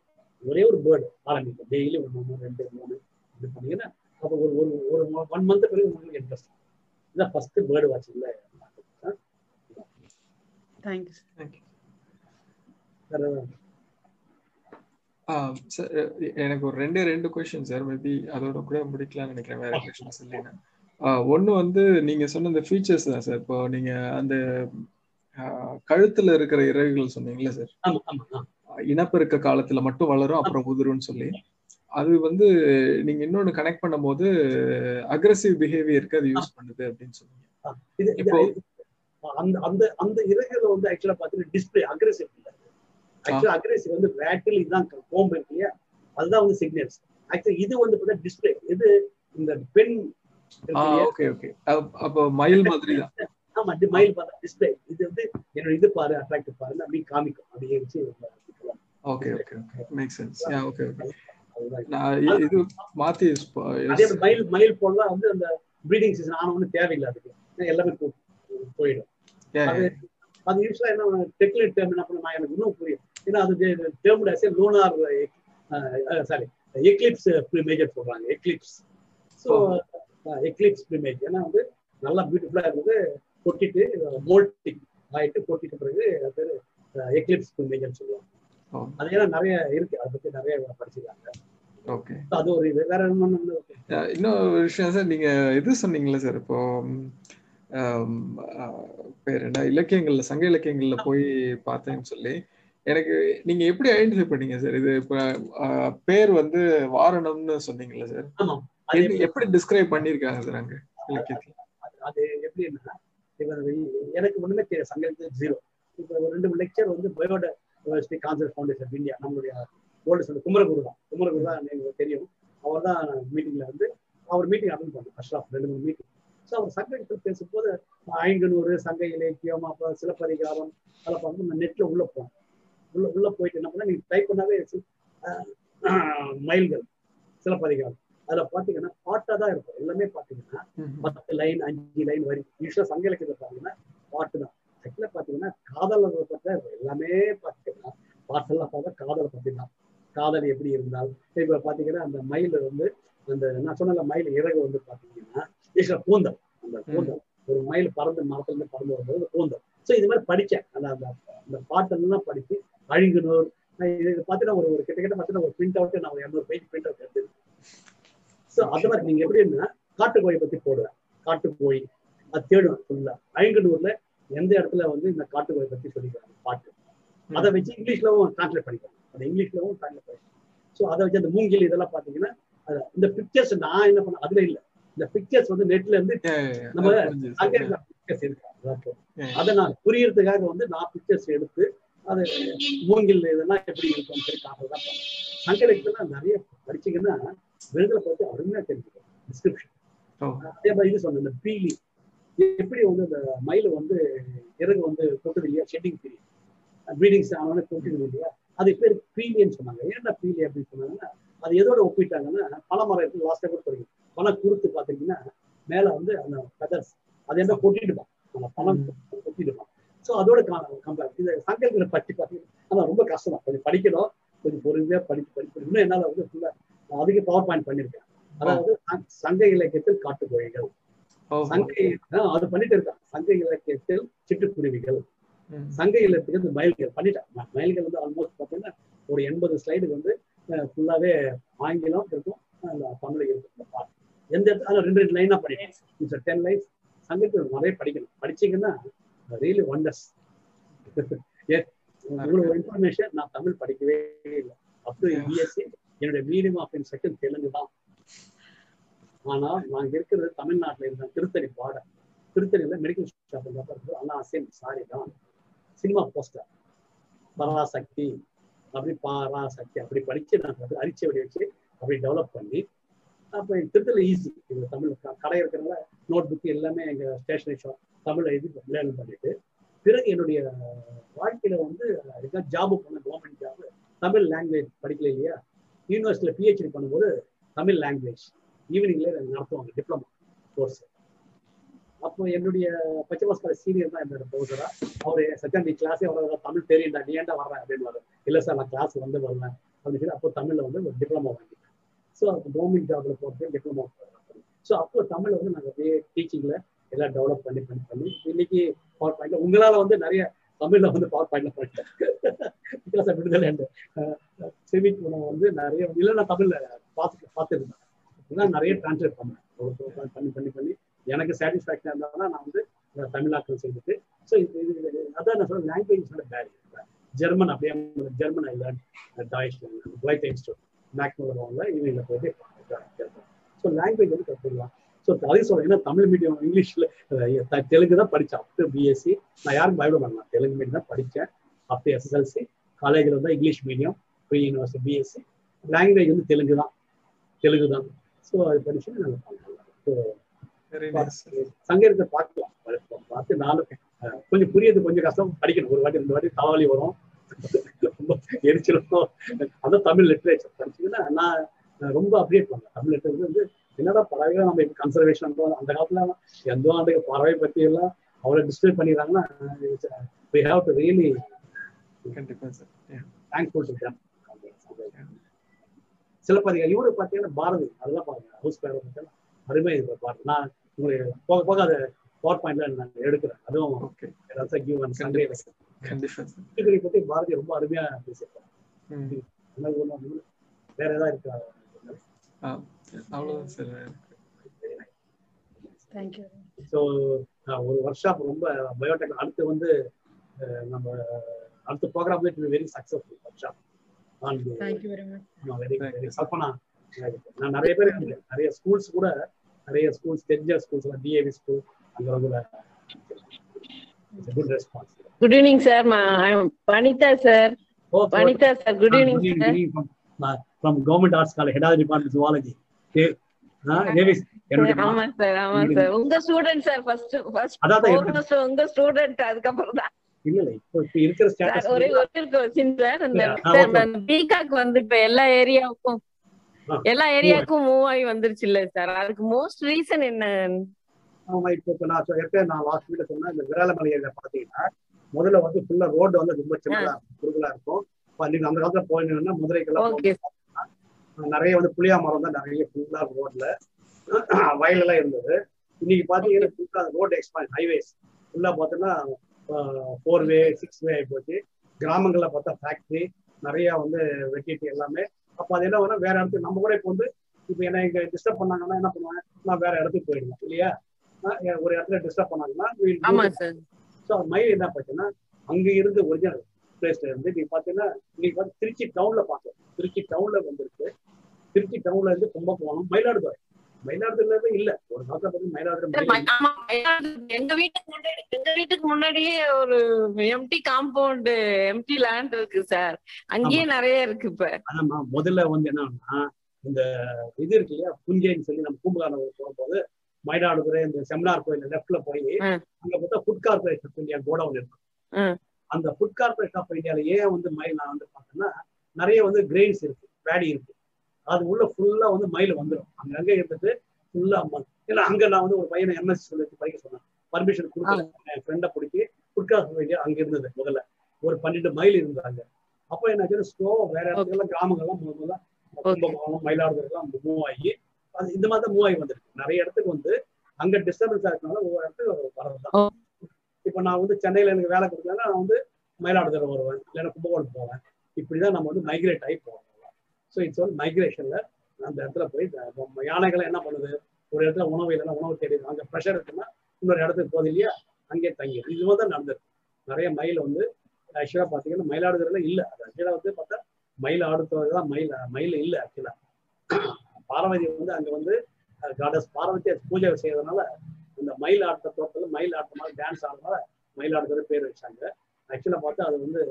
ஒரே ஒரு பேர்டு ஆரம்பிக்கும். டெய்லி ஒரு மூணு ரெண்டு மூணு இப்படி பண்ணீங்கன்னா அப்போ ஒரு ஒரு ஒரு ஒன் மந்த் பிறகு உங்களுக்கு இன்ட்ரெஸ்ட் இதான் first bird வாட்சிங்ல thank you thank you sir எனக்கு ஒரு ரெண்டே ரெண்டு கொஸ்டின் சார் மேபி அதோட கூட முடிக்கலாம்னு நினைக்கிறேன். வேற கொஸ்டின்ஸ் இல்லைன்னா. ஒன்று வந்து நீங்க சொன்ன இந்த ஃபீச்சர்ஸ் தான் சார் இப்போ நீங்க அந்த கழுத்துல இருக்கிற இறகுகள் சொன்னீங்களா சார் இனப்பெருக்க காலத்துல மட்டும் வளரும் அப்புறம் உதிரும்னு சொல்லி. அது வந்து நீங்க இன்னொன்னு கனெக்ட் பண்ணும்போது அக்ரஸிவ் பிஹேவியருக்கு அது யூஸ் பண்ணுது அப்படின்னு சொன்னீங்க. இப்போ அந்த அந்த அந்த இறகுல வந்து ஆக்சுவலா பாத்தீங்கன்னா டிஸ்பிளே அக்ரெசிவ் இல்லை. ஆக்சுவலா அக்ரெசிவ் வந்து வேட்டில் இதுதான் கோம்பு இல்லையா? அதுதான் வந்து சிக்னல்ஸ் ஆக்சுவலி இது வந்து பார்த்தா டிஸ்பிளே இது இந்த பெண் ஓகே ஓகே. அப்போ மயில் மாதிரி தான் ஆமா மயில் பார்த்தா டிஸ்பிளே இது வந்து என்னோட இது பாரு அட்ராக்டிவ் பாருன்னு அப்படி காமிக்கும். அப்படியே வச்சு okay okay okay. Make sense yeah okay okay அதுதான். நான் இ- இது மாத்தி ஸ்ப- அதே மாதிரி மயில் மயில் போலாம் வந்து அந்த ப்ரீடிங் சீசன் ஆன தேவையில்லை அதுக்கு. எல்லாமே போயிடும். அது யூஸ்வலா என்ன டெக்னிக் டேர்ம் என்ன எனக்கு இன்னும் புரியும். ஏன்னா அது term as lunar sorry eclipse premature சொல்றாங்க எக்லிப்ஸ் ஸோ எக்லிப்ஸ் ப்ரிமேஜ் ஏன்னா வந்து நல்லா பியூட்டிஃபுல்லா இருந்தது. கொட்டிட்டு மோல்டிங் ஆயிட்டு கொட்டிட்ட பிறகு அது பேர் எக்லிப்ஸ் ப்ரிமேஜர் சொல்லுவாங்க. ஓ, அது ஏன்னா நிறைய இருக்கு. அதை பத்தி நிறைய படிச்சிருக்காங்க. okay. அது ஒரு இது. வேற இன்னொரு விஷயம் சார். நீங்க இது சொன்னீங்களே சார். இப்போ பேர் என்ன? இலக்கியங்கள்ல சங்க இலக்கியங்கள்ல போய் பார்த்தேன்னு சொல்லி. எனக்கு நீங்க எப்படி ஐடென்டிஃபை பண்ணீங்க சார்? இது இப்ப பேர் வந்து வாரணம்னு சொன்னீங்கல்ல சார். எப்படி- எப்படி டிஸ்கிரைப் பண்ணிருக்காங்க சார் அங்க? அது- இது எனக்கு ஒண்ணுமே தெரியாது. சங்கத்தில் ஜீரோ இப்போ ஒரு ரெண்டு லெக்சர் வந்து பயோட university concert foundation of India நம்மளுடைய ஓல்டு சொல்லு குமரகுரு தான். குமரகுரு தான் எனக்கு தெரியும். அவர் தான் மீட்டிங்ல வந்து அவர் மீட்டிங் அட்டன் பண்ணார். அஷ்ராஃப் ரெண்டு மூணு மீட்டிங் ஸோ அவர் சங்கத்தில் பேசும்போது ஐங்கனூறு சங்க இலக்கியம் அப்புறம் சிலப்பதிகாரம் அதெல்லாம் பார்த்து நான் நெட்ல உள்ள போனேன். உள்ள உள்ள போயிட்டு என்ன பண்ணா நீங்க டைப் பண்ணாவே மைல்கள் சிலப்பதிகாரம். அதுல பாத்தீங்கன்னா பாட்டா தான் இருக்கும். எல்லாமே பாத்தீங்கன்னா பத்து லைன் அஞ்சு லைன் வரி யூஸ்வலா சங்க இலக்கியத்தை பாத்தீங்கன்னா பாட்டு தான். ஆக்சுவலா பாத்தீங்கன்னா காதலை பத்தி எல்லாமே பாத்தீங்கன்னா பாட்டெல்லாம் பார்த்தா காதலை பத்தி தான். காதல் எப்படி இருந்தால் இப்ப பாத்தீங்கன்னா அந்த மயில் வந்து அந்த நான் சொன்ன மயில் இறகு வந்து பாத்தீங்கன்னா யூஸ்வலா கூந்தல் அந்த கூந்தல் ஒரு மயில் பறந்து மரத்துல இருந்து பறந்து வரும்போது கூந்தல் ஸோ இது மாதிரி படிச்சேன். அந்த அந்த அந்த பாட்டெல்லாம் படிச்சு அழிங்கனூர் நான் இது இது பார்த்தீங்கன்னா ஒரு ஒரு கிட்டத்தட்ட பார்த்தீங்கன்னா ஒரு பிரிண்ட் அவுட் நான் ஒரு இரநூறு பேஜ் பிரிண்ட் அவுட் எடுத்து ஸோ அது மாதிரி நீங்க எப்படின்னா காட்டுக்கோயை பத்தி போடுவேன் காட்டுக்கோய் அது தேடுவேன் ஃபுல்லா ஐங்கனூர்ல எந்த இடத்துல வந்து இந்த காட்டுக்கோயை பத்தி சொல்லிக்கிறாங்க பாட்டு. அதை வச்சு இங்கிலீஷ்லவும் டிரான்ஸ்லேட் பண்ணிக்கலாம். அந்த இங்கிலீஷ்லவும் டிரான்ஸ்லேட் பண்ணிக்கலாம். ஸோ அதை வச்சு அந்த மூங்கில் இதெல்லாம் பாத்தீங்கன்னா அது- இந்த பிக்சர்ஸ் நான் என்ன பண்ண அதுல இல்ல. இந்த பிக்சர்ஸ் வந்து நெட்ல இருந்து. நம்ம. அங்கே பிக்சர்ஸ் இருக்கு. அதை நான் புரியறதுக்காக வந்து நான் பிக்சர்ஸ் எடுத்து அது மூங்கில் இதெல்லாம் எப்படி இருக்கும் சொல்லி காட்டுறதா சங்கலத்துல நிறைய படிச்சீங்கன்னா விருதுகளை பத்தி அருமையா தெரிஞ்சுக்கணும். டிஸ்கிரிப்ஷன் அதே மாதிரி இது சொன்ன இந்த பீலி. எப்படி வந்து அந்த மயில் வந்து இறகு வந்து கொட்டுது இல்லையா? ஷெட்டிங் பீரியட் ப்ரீடிங்ஸ் ஆனவொடனே கொட்டுது இல்லையா? அது பேர் பீலின்னு சொன்னாங்க. ஏன்டா பீலி அப்படின்னு சொன்னாங்கன்னா அது எதோட ஒப்பிட்டாங்கன்னா பனைமரம் இருக்கு லாஸ்டா கூட தெரியும். பனை குருத்து பாத்தீங்கன்னா மேல வந்து அந்த ஃபெதர்ஸ் அது என்ன கொட்டிடுப்பான் அந்த பணம் கொட்டிடுப்பான் ஸோ அதோட கம்பேர் இந்த சங்கங்களை பற்றி பார்த்தீங்கன்னா ரொம்ப கஷ்டம் தான். கொஞ்சம் படிக்கணும். கொஞ்சம் பொறுமையா படிச்சு படிச்சு இன்னும் என்னால வந்து ஃபுல்லா அதிக பவர் பாயிண்ட் பண்ணிருக்கேன். அதாவது சங்க- இலக்கியத்தில் காட்டுக்கோழிகள். சங்க அது பண்ணிட்டு இருக்கான். சங்க இலக்கியத்தில் சிட்டுக்குருவிகள். சங்க இலக்கியத்தில் மயில்கள். பண்ணிட்டேன். மயில்கள் வந்து ஆல்மோஸ்ட் பார்த்தீங்கன்னா ஒரு எண்பது ஸ்லைடு வந்து ஃபுல்லாவே ஆங்கிலம் இருக்கும். தமிழ் இருக்கும். எந்த இடத்துல? ரெண்டு ரெண்டு லைனா படிக்கணும். டென் லைன்ஸ் சங்கத்தில் நிறைய படிக்கணும். படிச்சீங்கன்னா ரியலி ஒண்டர்ஸ் இவ்வளவு இன்ஃபர்மேஷன் நான் தமிழ் படிக்கவே இல்லை. அப்போ பிஎஸ்சி என்னுடைய மீடியம் ஆஃப் இன்ஸ்ட்ரக்ஷன் தெலுங்கு தான் ஆனா நாங்க இருக்கிறது தமிழ்நாட்டில் இருந்தேன் திருத்தணி பாடம் திருத்தணியில மெடிக்கல் ஷாப் இருக்கு அண்ணா சேம் சாரி தான் சினிமா போஸ்டர் பராசக்தி அப்படி பராசக்தி அப்படி படிச்சு நான் வந்து அரிச்சை வடி வச்சு அப்படி டெவலப் பண்ணி அப்போ திருத்தல ஈஸி இது தமிழ் கடை இருக்கிறனால நோட் புக் எல்லாமே எங்க ஸ்டேஷனரி ஷாப் தமிழை இது லேர்ன் பண்ணிட்டு பிறகு என்னுடைய வாழ்க்கையில வந்து ஜாபு பண்ண கவர்மெண்ட் ஜாப் தமிழ் லாங்குவேஜ் படிக்கல இல்லையா? யூனிவர்சிட்டியில் பிஹெச்டி பண்ணும்போது தமிழ் லாங்குவேஜ் ஈவினிங்ல நடத்துவாங்க டிப்ளமா கோர்ஸ் அப்போ என்னுடைய பச்சைமாஸ்கார சீனியர் தான் என்னோட ப்ரௌசரா அவர் சத்யா நீ கிளாஸே வர தமிழ் தெரியும்டா நீ ஏன்டா வர்றேன் அப்படின்னு இல்லை சார் நான் கிளாஸ் வந்து வரேன் அப்படின்னு சொல்லி அப்போ தமிழில் வந்து ஒரு டிப்ளமா வாங்கிட்டேன். ஸோ அப்போ கவர்மெண்ட் ஜாப்ல போகிறது டிப்ளமா ஸோ அப்போ தமிழ் வந்து நாங்கள் அப்படியே டீச்சிங்ல எல்லாம் டெவலப் பண்ணி பண்ணி பண்ணி இன்னைக்கு பவர் பாயிண்ட்ல உங்களால் வந்து நிறைய தமிழ்ல வந்து பவர் பாயிண்ட்ல பண்ணிட்டேன் பிகாஸ் விடுதலை அண்ட் சிவிக் வந்து நிறைய இல்லை நான் தமிழ்ல பார்த்து பார்த்துருந்தேன் இதெல்லாம் நிறைய டிரான்ஸ்லேட் பண்ணேன் ஒரு பண்ணி பண்ணி பண்ணி எனக்கு சாட்டிஸ்ஃபேக்ஷன் இருந்தாலும் நான் வந்து தமிழாக்கம் செய்துட்டு ஸோ இது இது அதான் நான் சொல்ல லாங்குவேஜ் பேரியர் ஜெர்மன் அப்படியே German island learn white quite institute மேக்னோவில் இவங்களை போயிட்டு ஸோ லாங்குவேஜ் வந்து கற்றுக்கலாம் ஸோ அதையும் சொல்றேன். ஏன்னா தமிழ் மீடியம் இங்கிலீஷ்ல தெலுங்கு தான் படித்தேன் அப் டு பிஎஸ்சி நான் யாரும் பயப்பட மாட்டேன். தெலுங்கு மீடியம் தான் படித்தேன் அப் டு எஸ்எஸ்எல்சி காலேஜில் வந்து English medium pre university BSc language வந்து தெலுங்கு தான். தெலுங்கு தான். ஸோ அது படிச்சு நாங்கள் பண்ணலாம் ஸோ. சங்கீதத்தை பார்க்கலாம். பார்த்து நானும் கொஞ்சம் புரியுது கொஞ்சம் கஷ்டம். படிக்கணும். ஒரு வாட்டி ரெண்டு வாட்டி தலைவலி வரும். ரொம்ப எரிச்சிருக்கும் அதான் தமிழ் லிட்ரேச்சர் படிச்சீங்கன்னா நான் நான் ரொம்ப அப்டேட் பண்ணேன் தமிழ் லிட்ரேச்சர் வந்து என்னடா பறவைகளை நம்ம இப்போ கன்சர்வேஷன் பண்றோம்? அந்த காலத்துல எந்த ஆண்டுக்கு பறவை பத்தி எல்லாம் அவ்வளவு டிஸ்பிளே பண்ணிடுறாங்கன்னா we have to really கண்டிப்பா sir thankful to them. Silappatikaram இவரு பார்த்தீங்கன்னா பாரதி அதெல்லாம் பாருங்க. ஹவுஸ் பேர் பார்த்தீங்கன்னா அருமை இது பாருங்க நான் உங்களுக்கு போக போக அதை பவர் பாயிண்ட்ல நான் எடுக்கிறேன். அதுவும் Sunday கண்டிப்பா பத்தி பாரதி ரொம்ப அருமையா இல்ல. வேற ஏதாவது இருக்கா? அவ்வளவுதான் சார் தேங்க்யூ ஸோ ஒரு ஒர்க் ஷாப் ரொம்ப பயோடெக் அடுத்து வந்து நம்ம அடுத்த programme very successful workshop thank you very much very very Kalpana நான் நிறைய பேர் இருக்கேன். நிறைய ஸ்கூல்ஸ் கூட நிறைய ஸ்கூல்ஸ் தெரிஞ்ச ஸ்கூல்ஸ் டிஏவி ஸ்கூல் அங்க வந்து good response good evening sir Vanitha sir Vanitha sir good evening sir from government arts college head of department zoology ஆமா சார் ஆமா சார். உங்க ஸ்டூடெண்ட் சார் ஃபர்ஸ்ட் ஃபர்ஸ்ட் உங்க student அதுக்கப்புறம் தான். இல்ல இல்ல இப்போ இப்போ இருக்கிற சார் ஸ்டேட்டஸ் ஒரே ஒரு கொஸ்டின் சார் இந்த Yeah, சார் okay. அந்த பிகாக் வந்து இப்ப எல்லா ஏரியாவுக்கும் எல்லா ஏரியாவுக்கும் மூவ் ஆகி வந்துருச்சு இல்ல சார். அதுக்கு மோஸ்ட் ரீசன் என்ன? ஆமா இப்போ நான் சொல்லிருக்கேன் நான் லாஸ்ட் வீட்ல சொன்னேன் இந்த ஏரியா பாத்தீங்கன்னா முதல்ல வந்து ஃபுல்லா ரோடு வந்து ரொம்ப சின்னதா குறுகலா இருக்கும். நீங்க அந்த காலத்துல போயிருந்தீங்கன்னா மதுரைக்கெல்லாம் நிறைய வந்து புளியா மரம் தான் நிறைய ஃபுல்லா ரோட்ல வயல் எல்லாம் இருந்தது. இன்னைக்கு பாத்தீங்கன்னா ஃபுல்லா ரோடு எக்ஸ்பாண்ட் ஹைவேஸ் ஃபுல்லா பார்த்தோன்னா ஃபோர் வே சிக்ஸ் வே ஆகி போச்சு. கிராமங்கள்ல பார்த்தா ஃபேக்டரி நிறைய வந்து வெட்டிட்டு எல்லாமே. அப்ப அது என்ன வேணா வேற இடத்துக்கு நம்ம கூட இப்போ வந்து இப்போ என்ன இங்க டிஸ்டர்ப் பண்ணாங்கன்னா என்ன பண்ணுவாங்க நான் வேற இடத்துக்கு போயிடுவேன் இல்லையா? ஒரு இடத்துல டிஸ்டர்ப் பண்ணாங்கன்னா ஸோ மயில் என்ன பார்த்தீங்கன்னா அங்க இருந்து ஒரிஜினல் பிளேஸ்ல இருந்து நீங்க பாத்தீங்கன்னா நீங்க வந்து திருச்சி டவுன்ல பார்க்கலாம் திருச்சி டவுன்ல வந்திருக்கு. திருச்சி டவுன்ல இருந்து கும்பகோணம் மயிலாடுதுறை. மயிலாடுதுறையில இருந்து இல்ல. ஒரு காலத்துல பார்த்து மயிலாடுதுறை மயில் ஆமா, எங்க வீட்டுக்கு முன்னாடி எங்க வீட்டுக்கு முன்னாடியே ஒரு எம்டி காம்பவுண்ட் எம்டி லேண்ட் இருக்கு சார் அங்கேயே நிறைய இருக்கு இப்ப. ஆனா முதல்ல வந்து என்னன்னா இந்த இது இருக்கு இல்லையா? புஞ்சைன்னு சொல்லி நம்ம பூம்புகாரம் போகும்போது மயிலாடுதுறை இந்த செமினார் கோயில் லெஃப்ட்ல போய். அங்க பார்த்தா food corporation of India godown இருக்கு. ம். அந்த ஃபுட் கார்பரேஷன் ஆஃப் இந்தியால ஏன் வந்து மயில் நான் வந்து பார்த்தேன்னா நிறைய வந்து கிரெயின்ஸ் இருக்கு பேடி இருக்கு. அது உள்ள ஃபுல்லா வந்து மயில் வந்துடும் அங்கங்க இருந்துட்டு ஃபுல்லா ஏன்னா அங்க நான் வந்து ஒரு பையனை எம்எஸ்சி சொல்லி படிக்க சொன்னேன். பர்மிஷன் கொடுக்கல என் ஃப்ரெண்டை பிடிச்சி கார்பரேஷன் இந்தியா அங்க இருந்தது முதல்ல. ஒரு பன்னெண்டு மைல் இருந்தாங்க. அப்போ என்ன ஸ்லோ வேற இடத்துக்கெல்லாம் கிராமங்கள்லாம் முதல்ல கும்பகோணம் மயிலாடுதுறை எல்லாம் மூவ் ஆகி அது இந்த மாதிரி தான் மூவ் ஆகி வந்திருக்கு. நிறைய இடத்துக்கு வந்து அங்க டிஸ்டர்பன்ஸ் ஆகிறதுனால ஒவ்வொரு இடத்துக்கு வரதுதான் இப்ப நான் வந்து சென்னையில எனக்கு வேலை கொடுத்தேன்னா நான் வந்து மயிலாடுதுறை வருவேன். இல்லைன்னா கும்பகோணம் போவேன். இப்படிதான் நம்ம வந்து மைக்ரேட் ஆகி போவோம் ஸோ இட்ஸ் வந்து மைக்ரேஷன்ல அந்த இடத்துல போய் யானைகளை என்ன பண்ணுது? ஒரு இடத்துல உணவு இல்லைன்னா உணவு தேடிது. அங்கே ப்ரெஷர் இருக்குன்னா இன்னொரு இடத்துக்கு போகுது இல்லையா? அங்கே தங்கிடும் இது தான் நடந்தது நிறைய மயில் வந்து ஆக்சுவலாக பார்த்தீங்கன்னா மயிலாடுதுறையில் இல்லை. அது ஆக்சுவலாக வந்து பார்த்தா மயில் ஆடுத்துறது தான் மயில் மயில் இல்லை ஆக்சுவலா பார்வதி வந்து அங்கே வந்து காடஸ் பார்வதி பூஜை செய்யறதுனால இந்த மயில் ஆட்ட தோட்டத்தில் மயில் ஆட்டமாக மாதிரி டான்ஸ் ஆடுறதுனால மயிலாடுதுறை பேர் வச்சாங்க. ஆக்சுவலாக பார்த்தா அது வந்து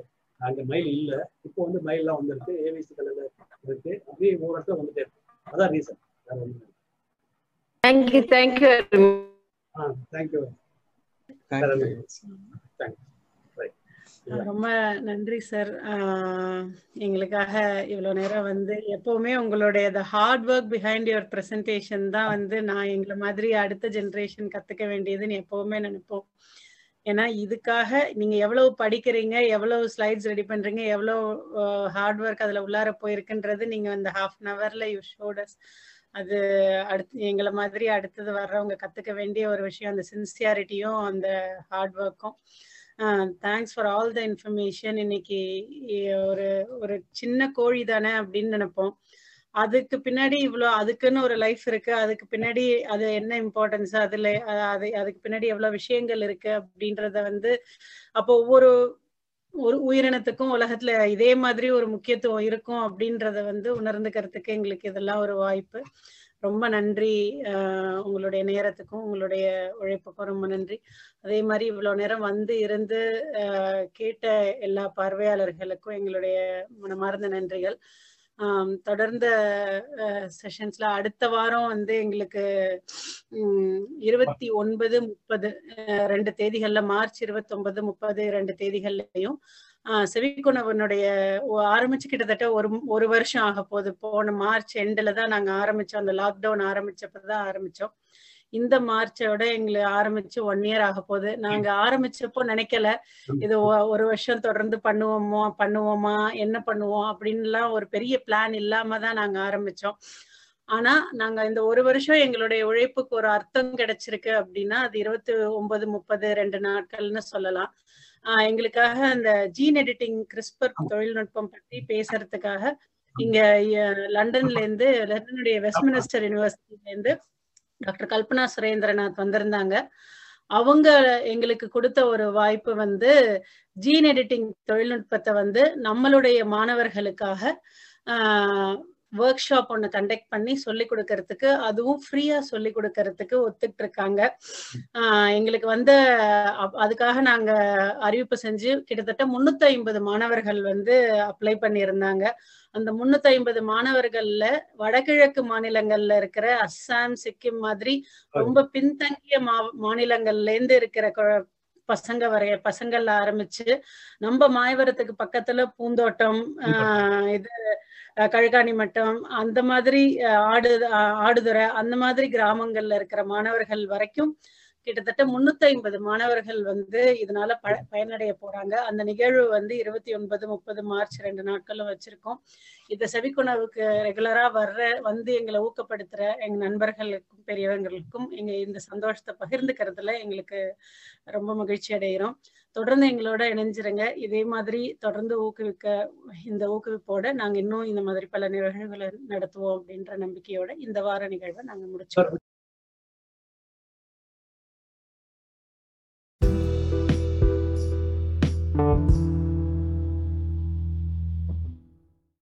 அங்க மயில் இல்ல. இப்போ வந்து மயில்லாம் வந்திருக்கு. ஏவிசி கலர்ல இருக்கு. அப்படியே ஒவ்வொரு இடத்துல வந்துட்டே இருக்கு அதான் ரீசன் வேற ஒண்ணு thank you thank you ah thank you thank you thanks ரொம்ப நன்றி சார் எங்களுக்காக இவ்வளவு நேரம் வந்து எப்பவுமே உங்களுடைய the hard work behind your presentation தான் வந்து நான் எங்களை மாதிரி அடுத்த ஜென்ரேஷன் கத்துக்க வேண்டியதுன்னு எப்பவுமே நினைப்போம். ஏன்னா இதுக்காக நீங்க எவ்வளவு படிக்கிறீங்க எவ்வளவு ஸ்லைட்ஸ் ரெடி பண்றீங்க எவ்வளவு ஹார்ட் ஒர்க் அதுல உள்ளார போயிருக்குன்றது நீங்க அந்த ஹாஃப் அன் அவர்ல யூ ஷோடஸ் அது அடுத்து எங்களை மாதிரி அடுத்தது வர்றவங்க கத்துக்க வேண்டிய ஒரு விஷயம் அந்த சின்சியாரிட்டியும் அந்த ஹார்ட் ஒர்க்கும் thanks for all the information இன்னைக்கு ஒரு ஒரு சின்ன கோழி தானே அப்படின்னு நினைப்போம். அதுக்கு பின்னாடி இவ்வளோ அதுக்குன்னு ஒரு லைஃப் இருக்கு. அதுக்கு பின்னாடி அது என்ன இம்பார்ட்டன்ஸ் அதுல அது அதுக்கு பின்னாடி எவ்வளவு விஷயங்கள் இருக்கு அப்படின்றத வந்து அப்போ ஒவ்வொரு ஒரு உயிரினத்துக்கும் உலகத்துல இதே மாதிரி ஒரு முக்கியத்துவம் இருக்கும் அப்படின்றத வந்து உணர்ந்துக்கிறதுக்கு எங்களுக்கு இதெல்லாம் ஒரு வாய்ப்பு. ரொம்ப நன்றி. உங்களுடைய நேரத்துக்கும் உங்களுடைய உழைப்புக்கும் ரொம்ப நன்றி. அதே மாதிரி இவ்வளவு நேரம் வந்து இருந்து கேட்ட எல்லா பார்வையாளர்களுக்கும் எங்களுடைய மனமார்ந்த நன்றிகள். தொடர்ந்த செஷன்ஸ்ல அடுத்த வாரம் வந்து எங்களுக்கு இருபத்தி ஒன்பது முப்பது ரெண்டு தேதிகள்ல மார்ச் இருபத்தி ஒன்பது முப்பது ரெண்டு தேதிகள்லையும் ஆஹ் செவிக்குணவனுடைய ஆரம்பிச்சு கிட்டத்தட்ட ஒரு ஒரு வருஷம் ஆக போகுது. போன மார்ச் எண்டில் தான் நாங்க ஆரம்பிச்சோம். அந்த லாக்டவுன் ஆரம்பிச்சப்பதான் ஆரம்பிச்சோம். இந்த மார்ச்சோட எங்களுக்கு ஆரம்பிச்சு ஒன் இயர் ஆக போகுது. நாங்க ஆரம்பிச்சப்போ நினைக்கல. இது ஒரு வருஷம் தொடர்ந்து பண்ணுவோமோ பண்ணுவோமா என்ன பண்ணுவோம் அப்படின்லாம் ஒரு பெரிய பிளான் இல்லாம தான் நாங்க ஆரம்பிச்சோம். ஆனா நாங்க இந்த ஒரு வருஷம் எங்களுடைய உழைப்புக்கு ஒரு அர்த்தம் கிடைச்சிருக்கு அப்படின்னா அது இருபத்தி ஒன்பது முப்பது ரெண்டு நாட்கள்னு சொல்லலாம். ஆஹ் எங்களுக்காக அந்த ஜீன் எடிட்டிங் கிறிஸ்பர் தொழில்நுட்பம் பத்தி பேசுறதுக்காக இங்க லண்டன்ல இருந்து லண்டனுடைய வெஸ்ட்மினிஸ்டர் யூனிவர்சிட்டில இருந்து டாக்டர் கல்பனா சுரேந்திரநாத் வந்திருந்தாங்க. அவங்க எங்களுக்கு கொடுத்த ஒரு வாய்ப்பு வந்து ஜீன் எடிட்டிங் தொழில்நுட்பத்தை வந்து நம்மளுடைய மாணவர்களுக்காக ஒர்க் ஷாப் ஒன்று கண்டக்ட் பண்ணி சொல்லி கொடுக்கறதுக்கு அதுவும் ஃப்ரீயா சொல்லி கொடுக்கறதுக்கு ஒத்துக்கிட்டு இருக்காங்க எங்களுக்கு வந்து அதுக்காக நாங்க அறிவிப்பு செஞ்சு கிட்டத்தட்ட முன்னூத்தி ஐம்பது மாணவர்கள் வந்து அப்ளை பண்ணியிருந்தாங்க. அந்த முன்னூத்தி ஐம்பது மாணவர்கள்ல வடகிழக்கு மாநிலங்கள்ல இருக்கிற அஸ்ஸாம் சிக்கிம் மாதிரி ரொம்ப பின்தங்கிய மா மாநிலங்கள்ல இருந்து இருக்கிற பசங்க வரைய பசங்கள்ல ஆரம்பிச்சு நம்ம மாயவரத்துக்கு பக்கத்துல பூந்தோட்டம். இது கழுகாணி மட்டம் அந்த மாதிரி அஹ் ஆடு அஹ் ஆடுதுறை அந்த மாதிரி கிராமங்கள்ல இருக்கிற மாணவர்கள் வரைக்கும் கிட்டத்தட்ட முன்னூத்தி ஐம்பது மாணவர்கள் வந்து இதனால ப பயனடைய போறாங்க. அந்த நிகழ்வு வந்து இருபத்தி ஒன்பது முப்பது மார்ச் ரெண்டு நாட்களும் வச்சிருக்கோம். இந்த செவிக்குணவுக்கு ரெகுலரா வர்ற வந்து எங்களை ஊக்கப்படுத்துற எங்க நண்பர்களுக்கும் பெரியவங்களுக்கும் எங்க இந்த சந்தோஷத்தை பகிர்ந்துக்கிறதுல எங்களுக்கு ரொம்ப மகிழ்ச்சி அடைகிறோம் தொடர்ந்து எங்களோட இணைஞ்சிருங்க. இதே மாதிரி தொடர்ந்து ஊக்குவிக்க இந்த ஊக்குவிப்போட நாங்க இன்னும் இந்த மாதிரி பல நிகழ்வுகளை நடத்துவோம் அப்படின்ற நம்பிக்கையோட இந்த வார நிகழ்வை நாங்க முடிச்சோம்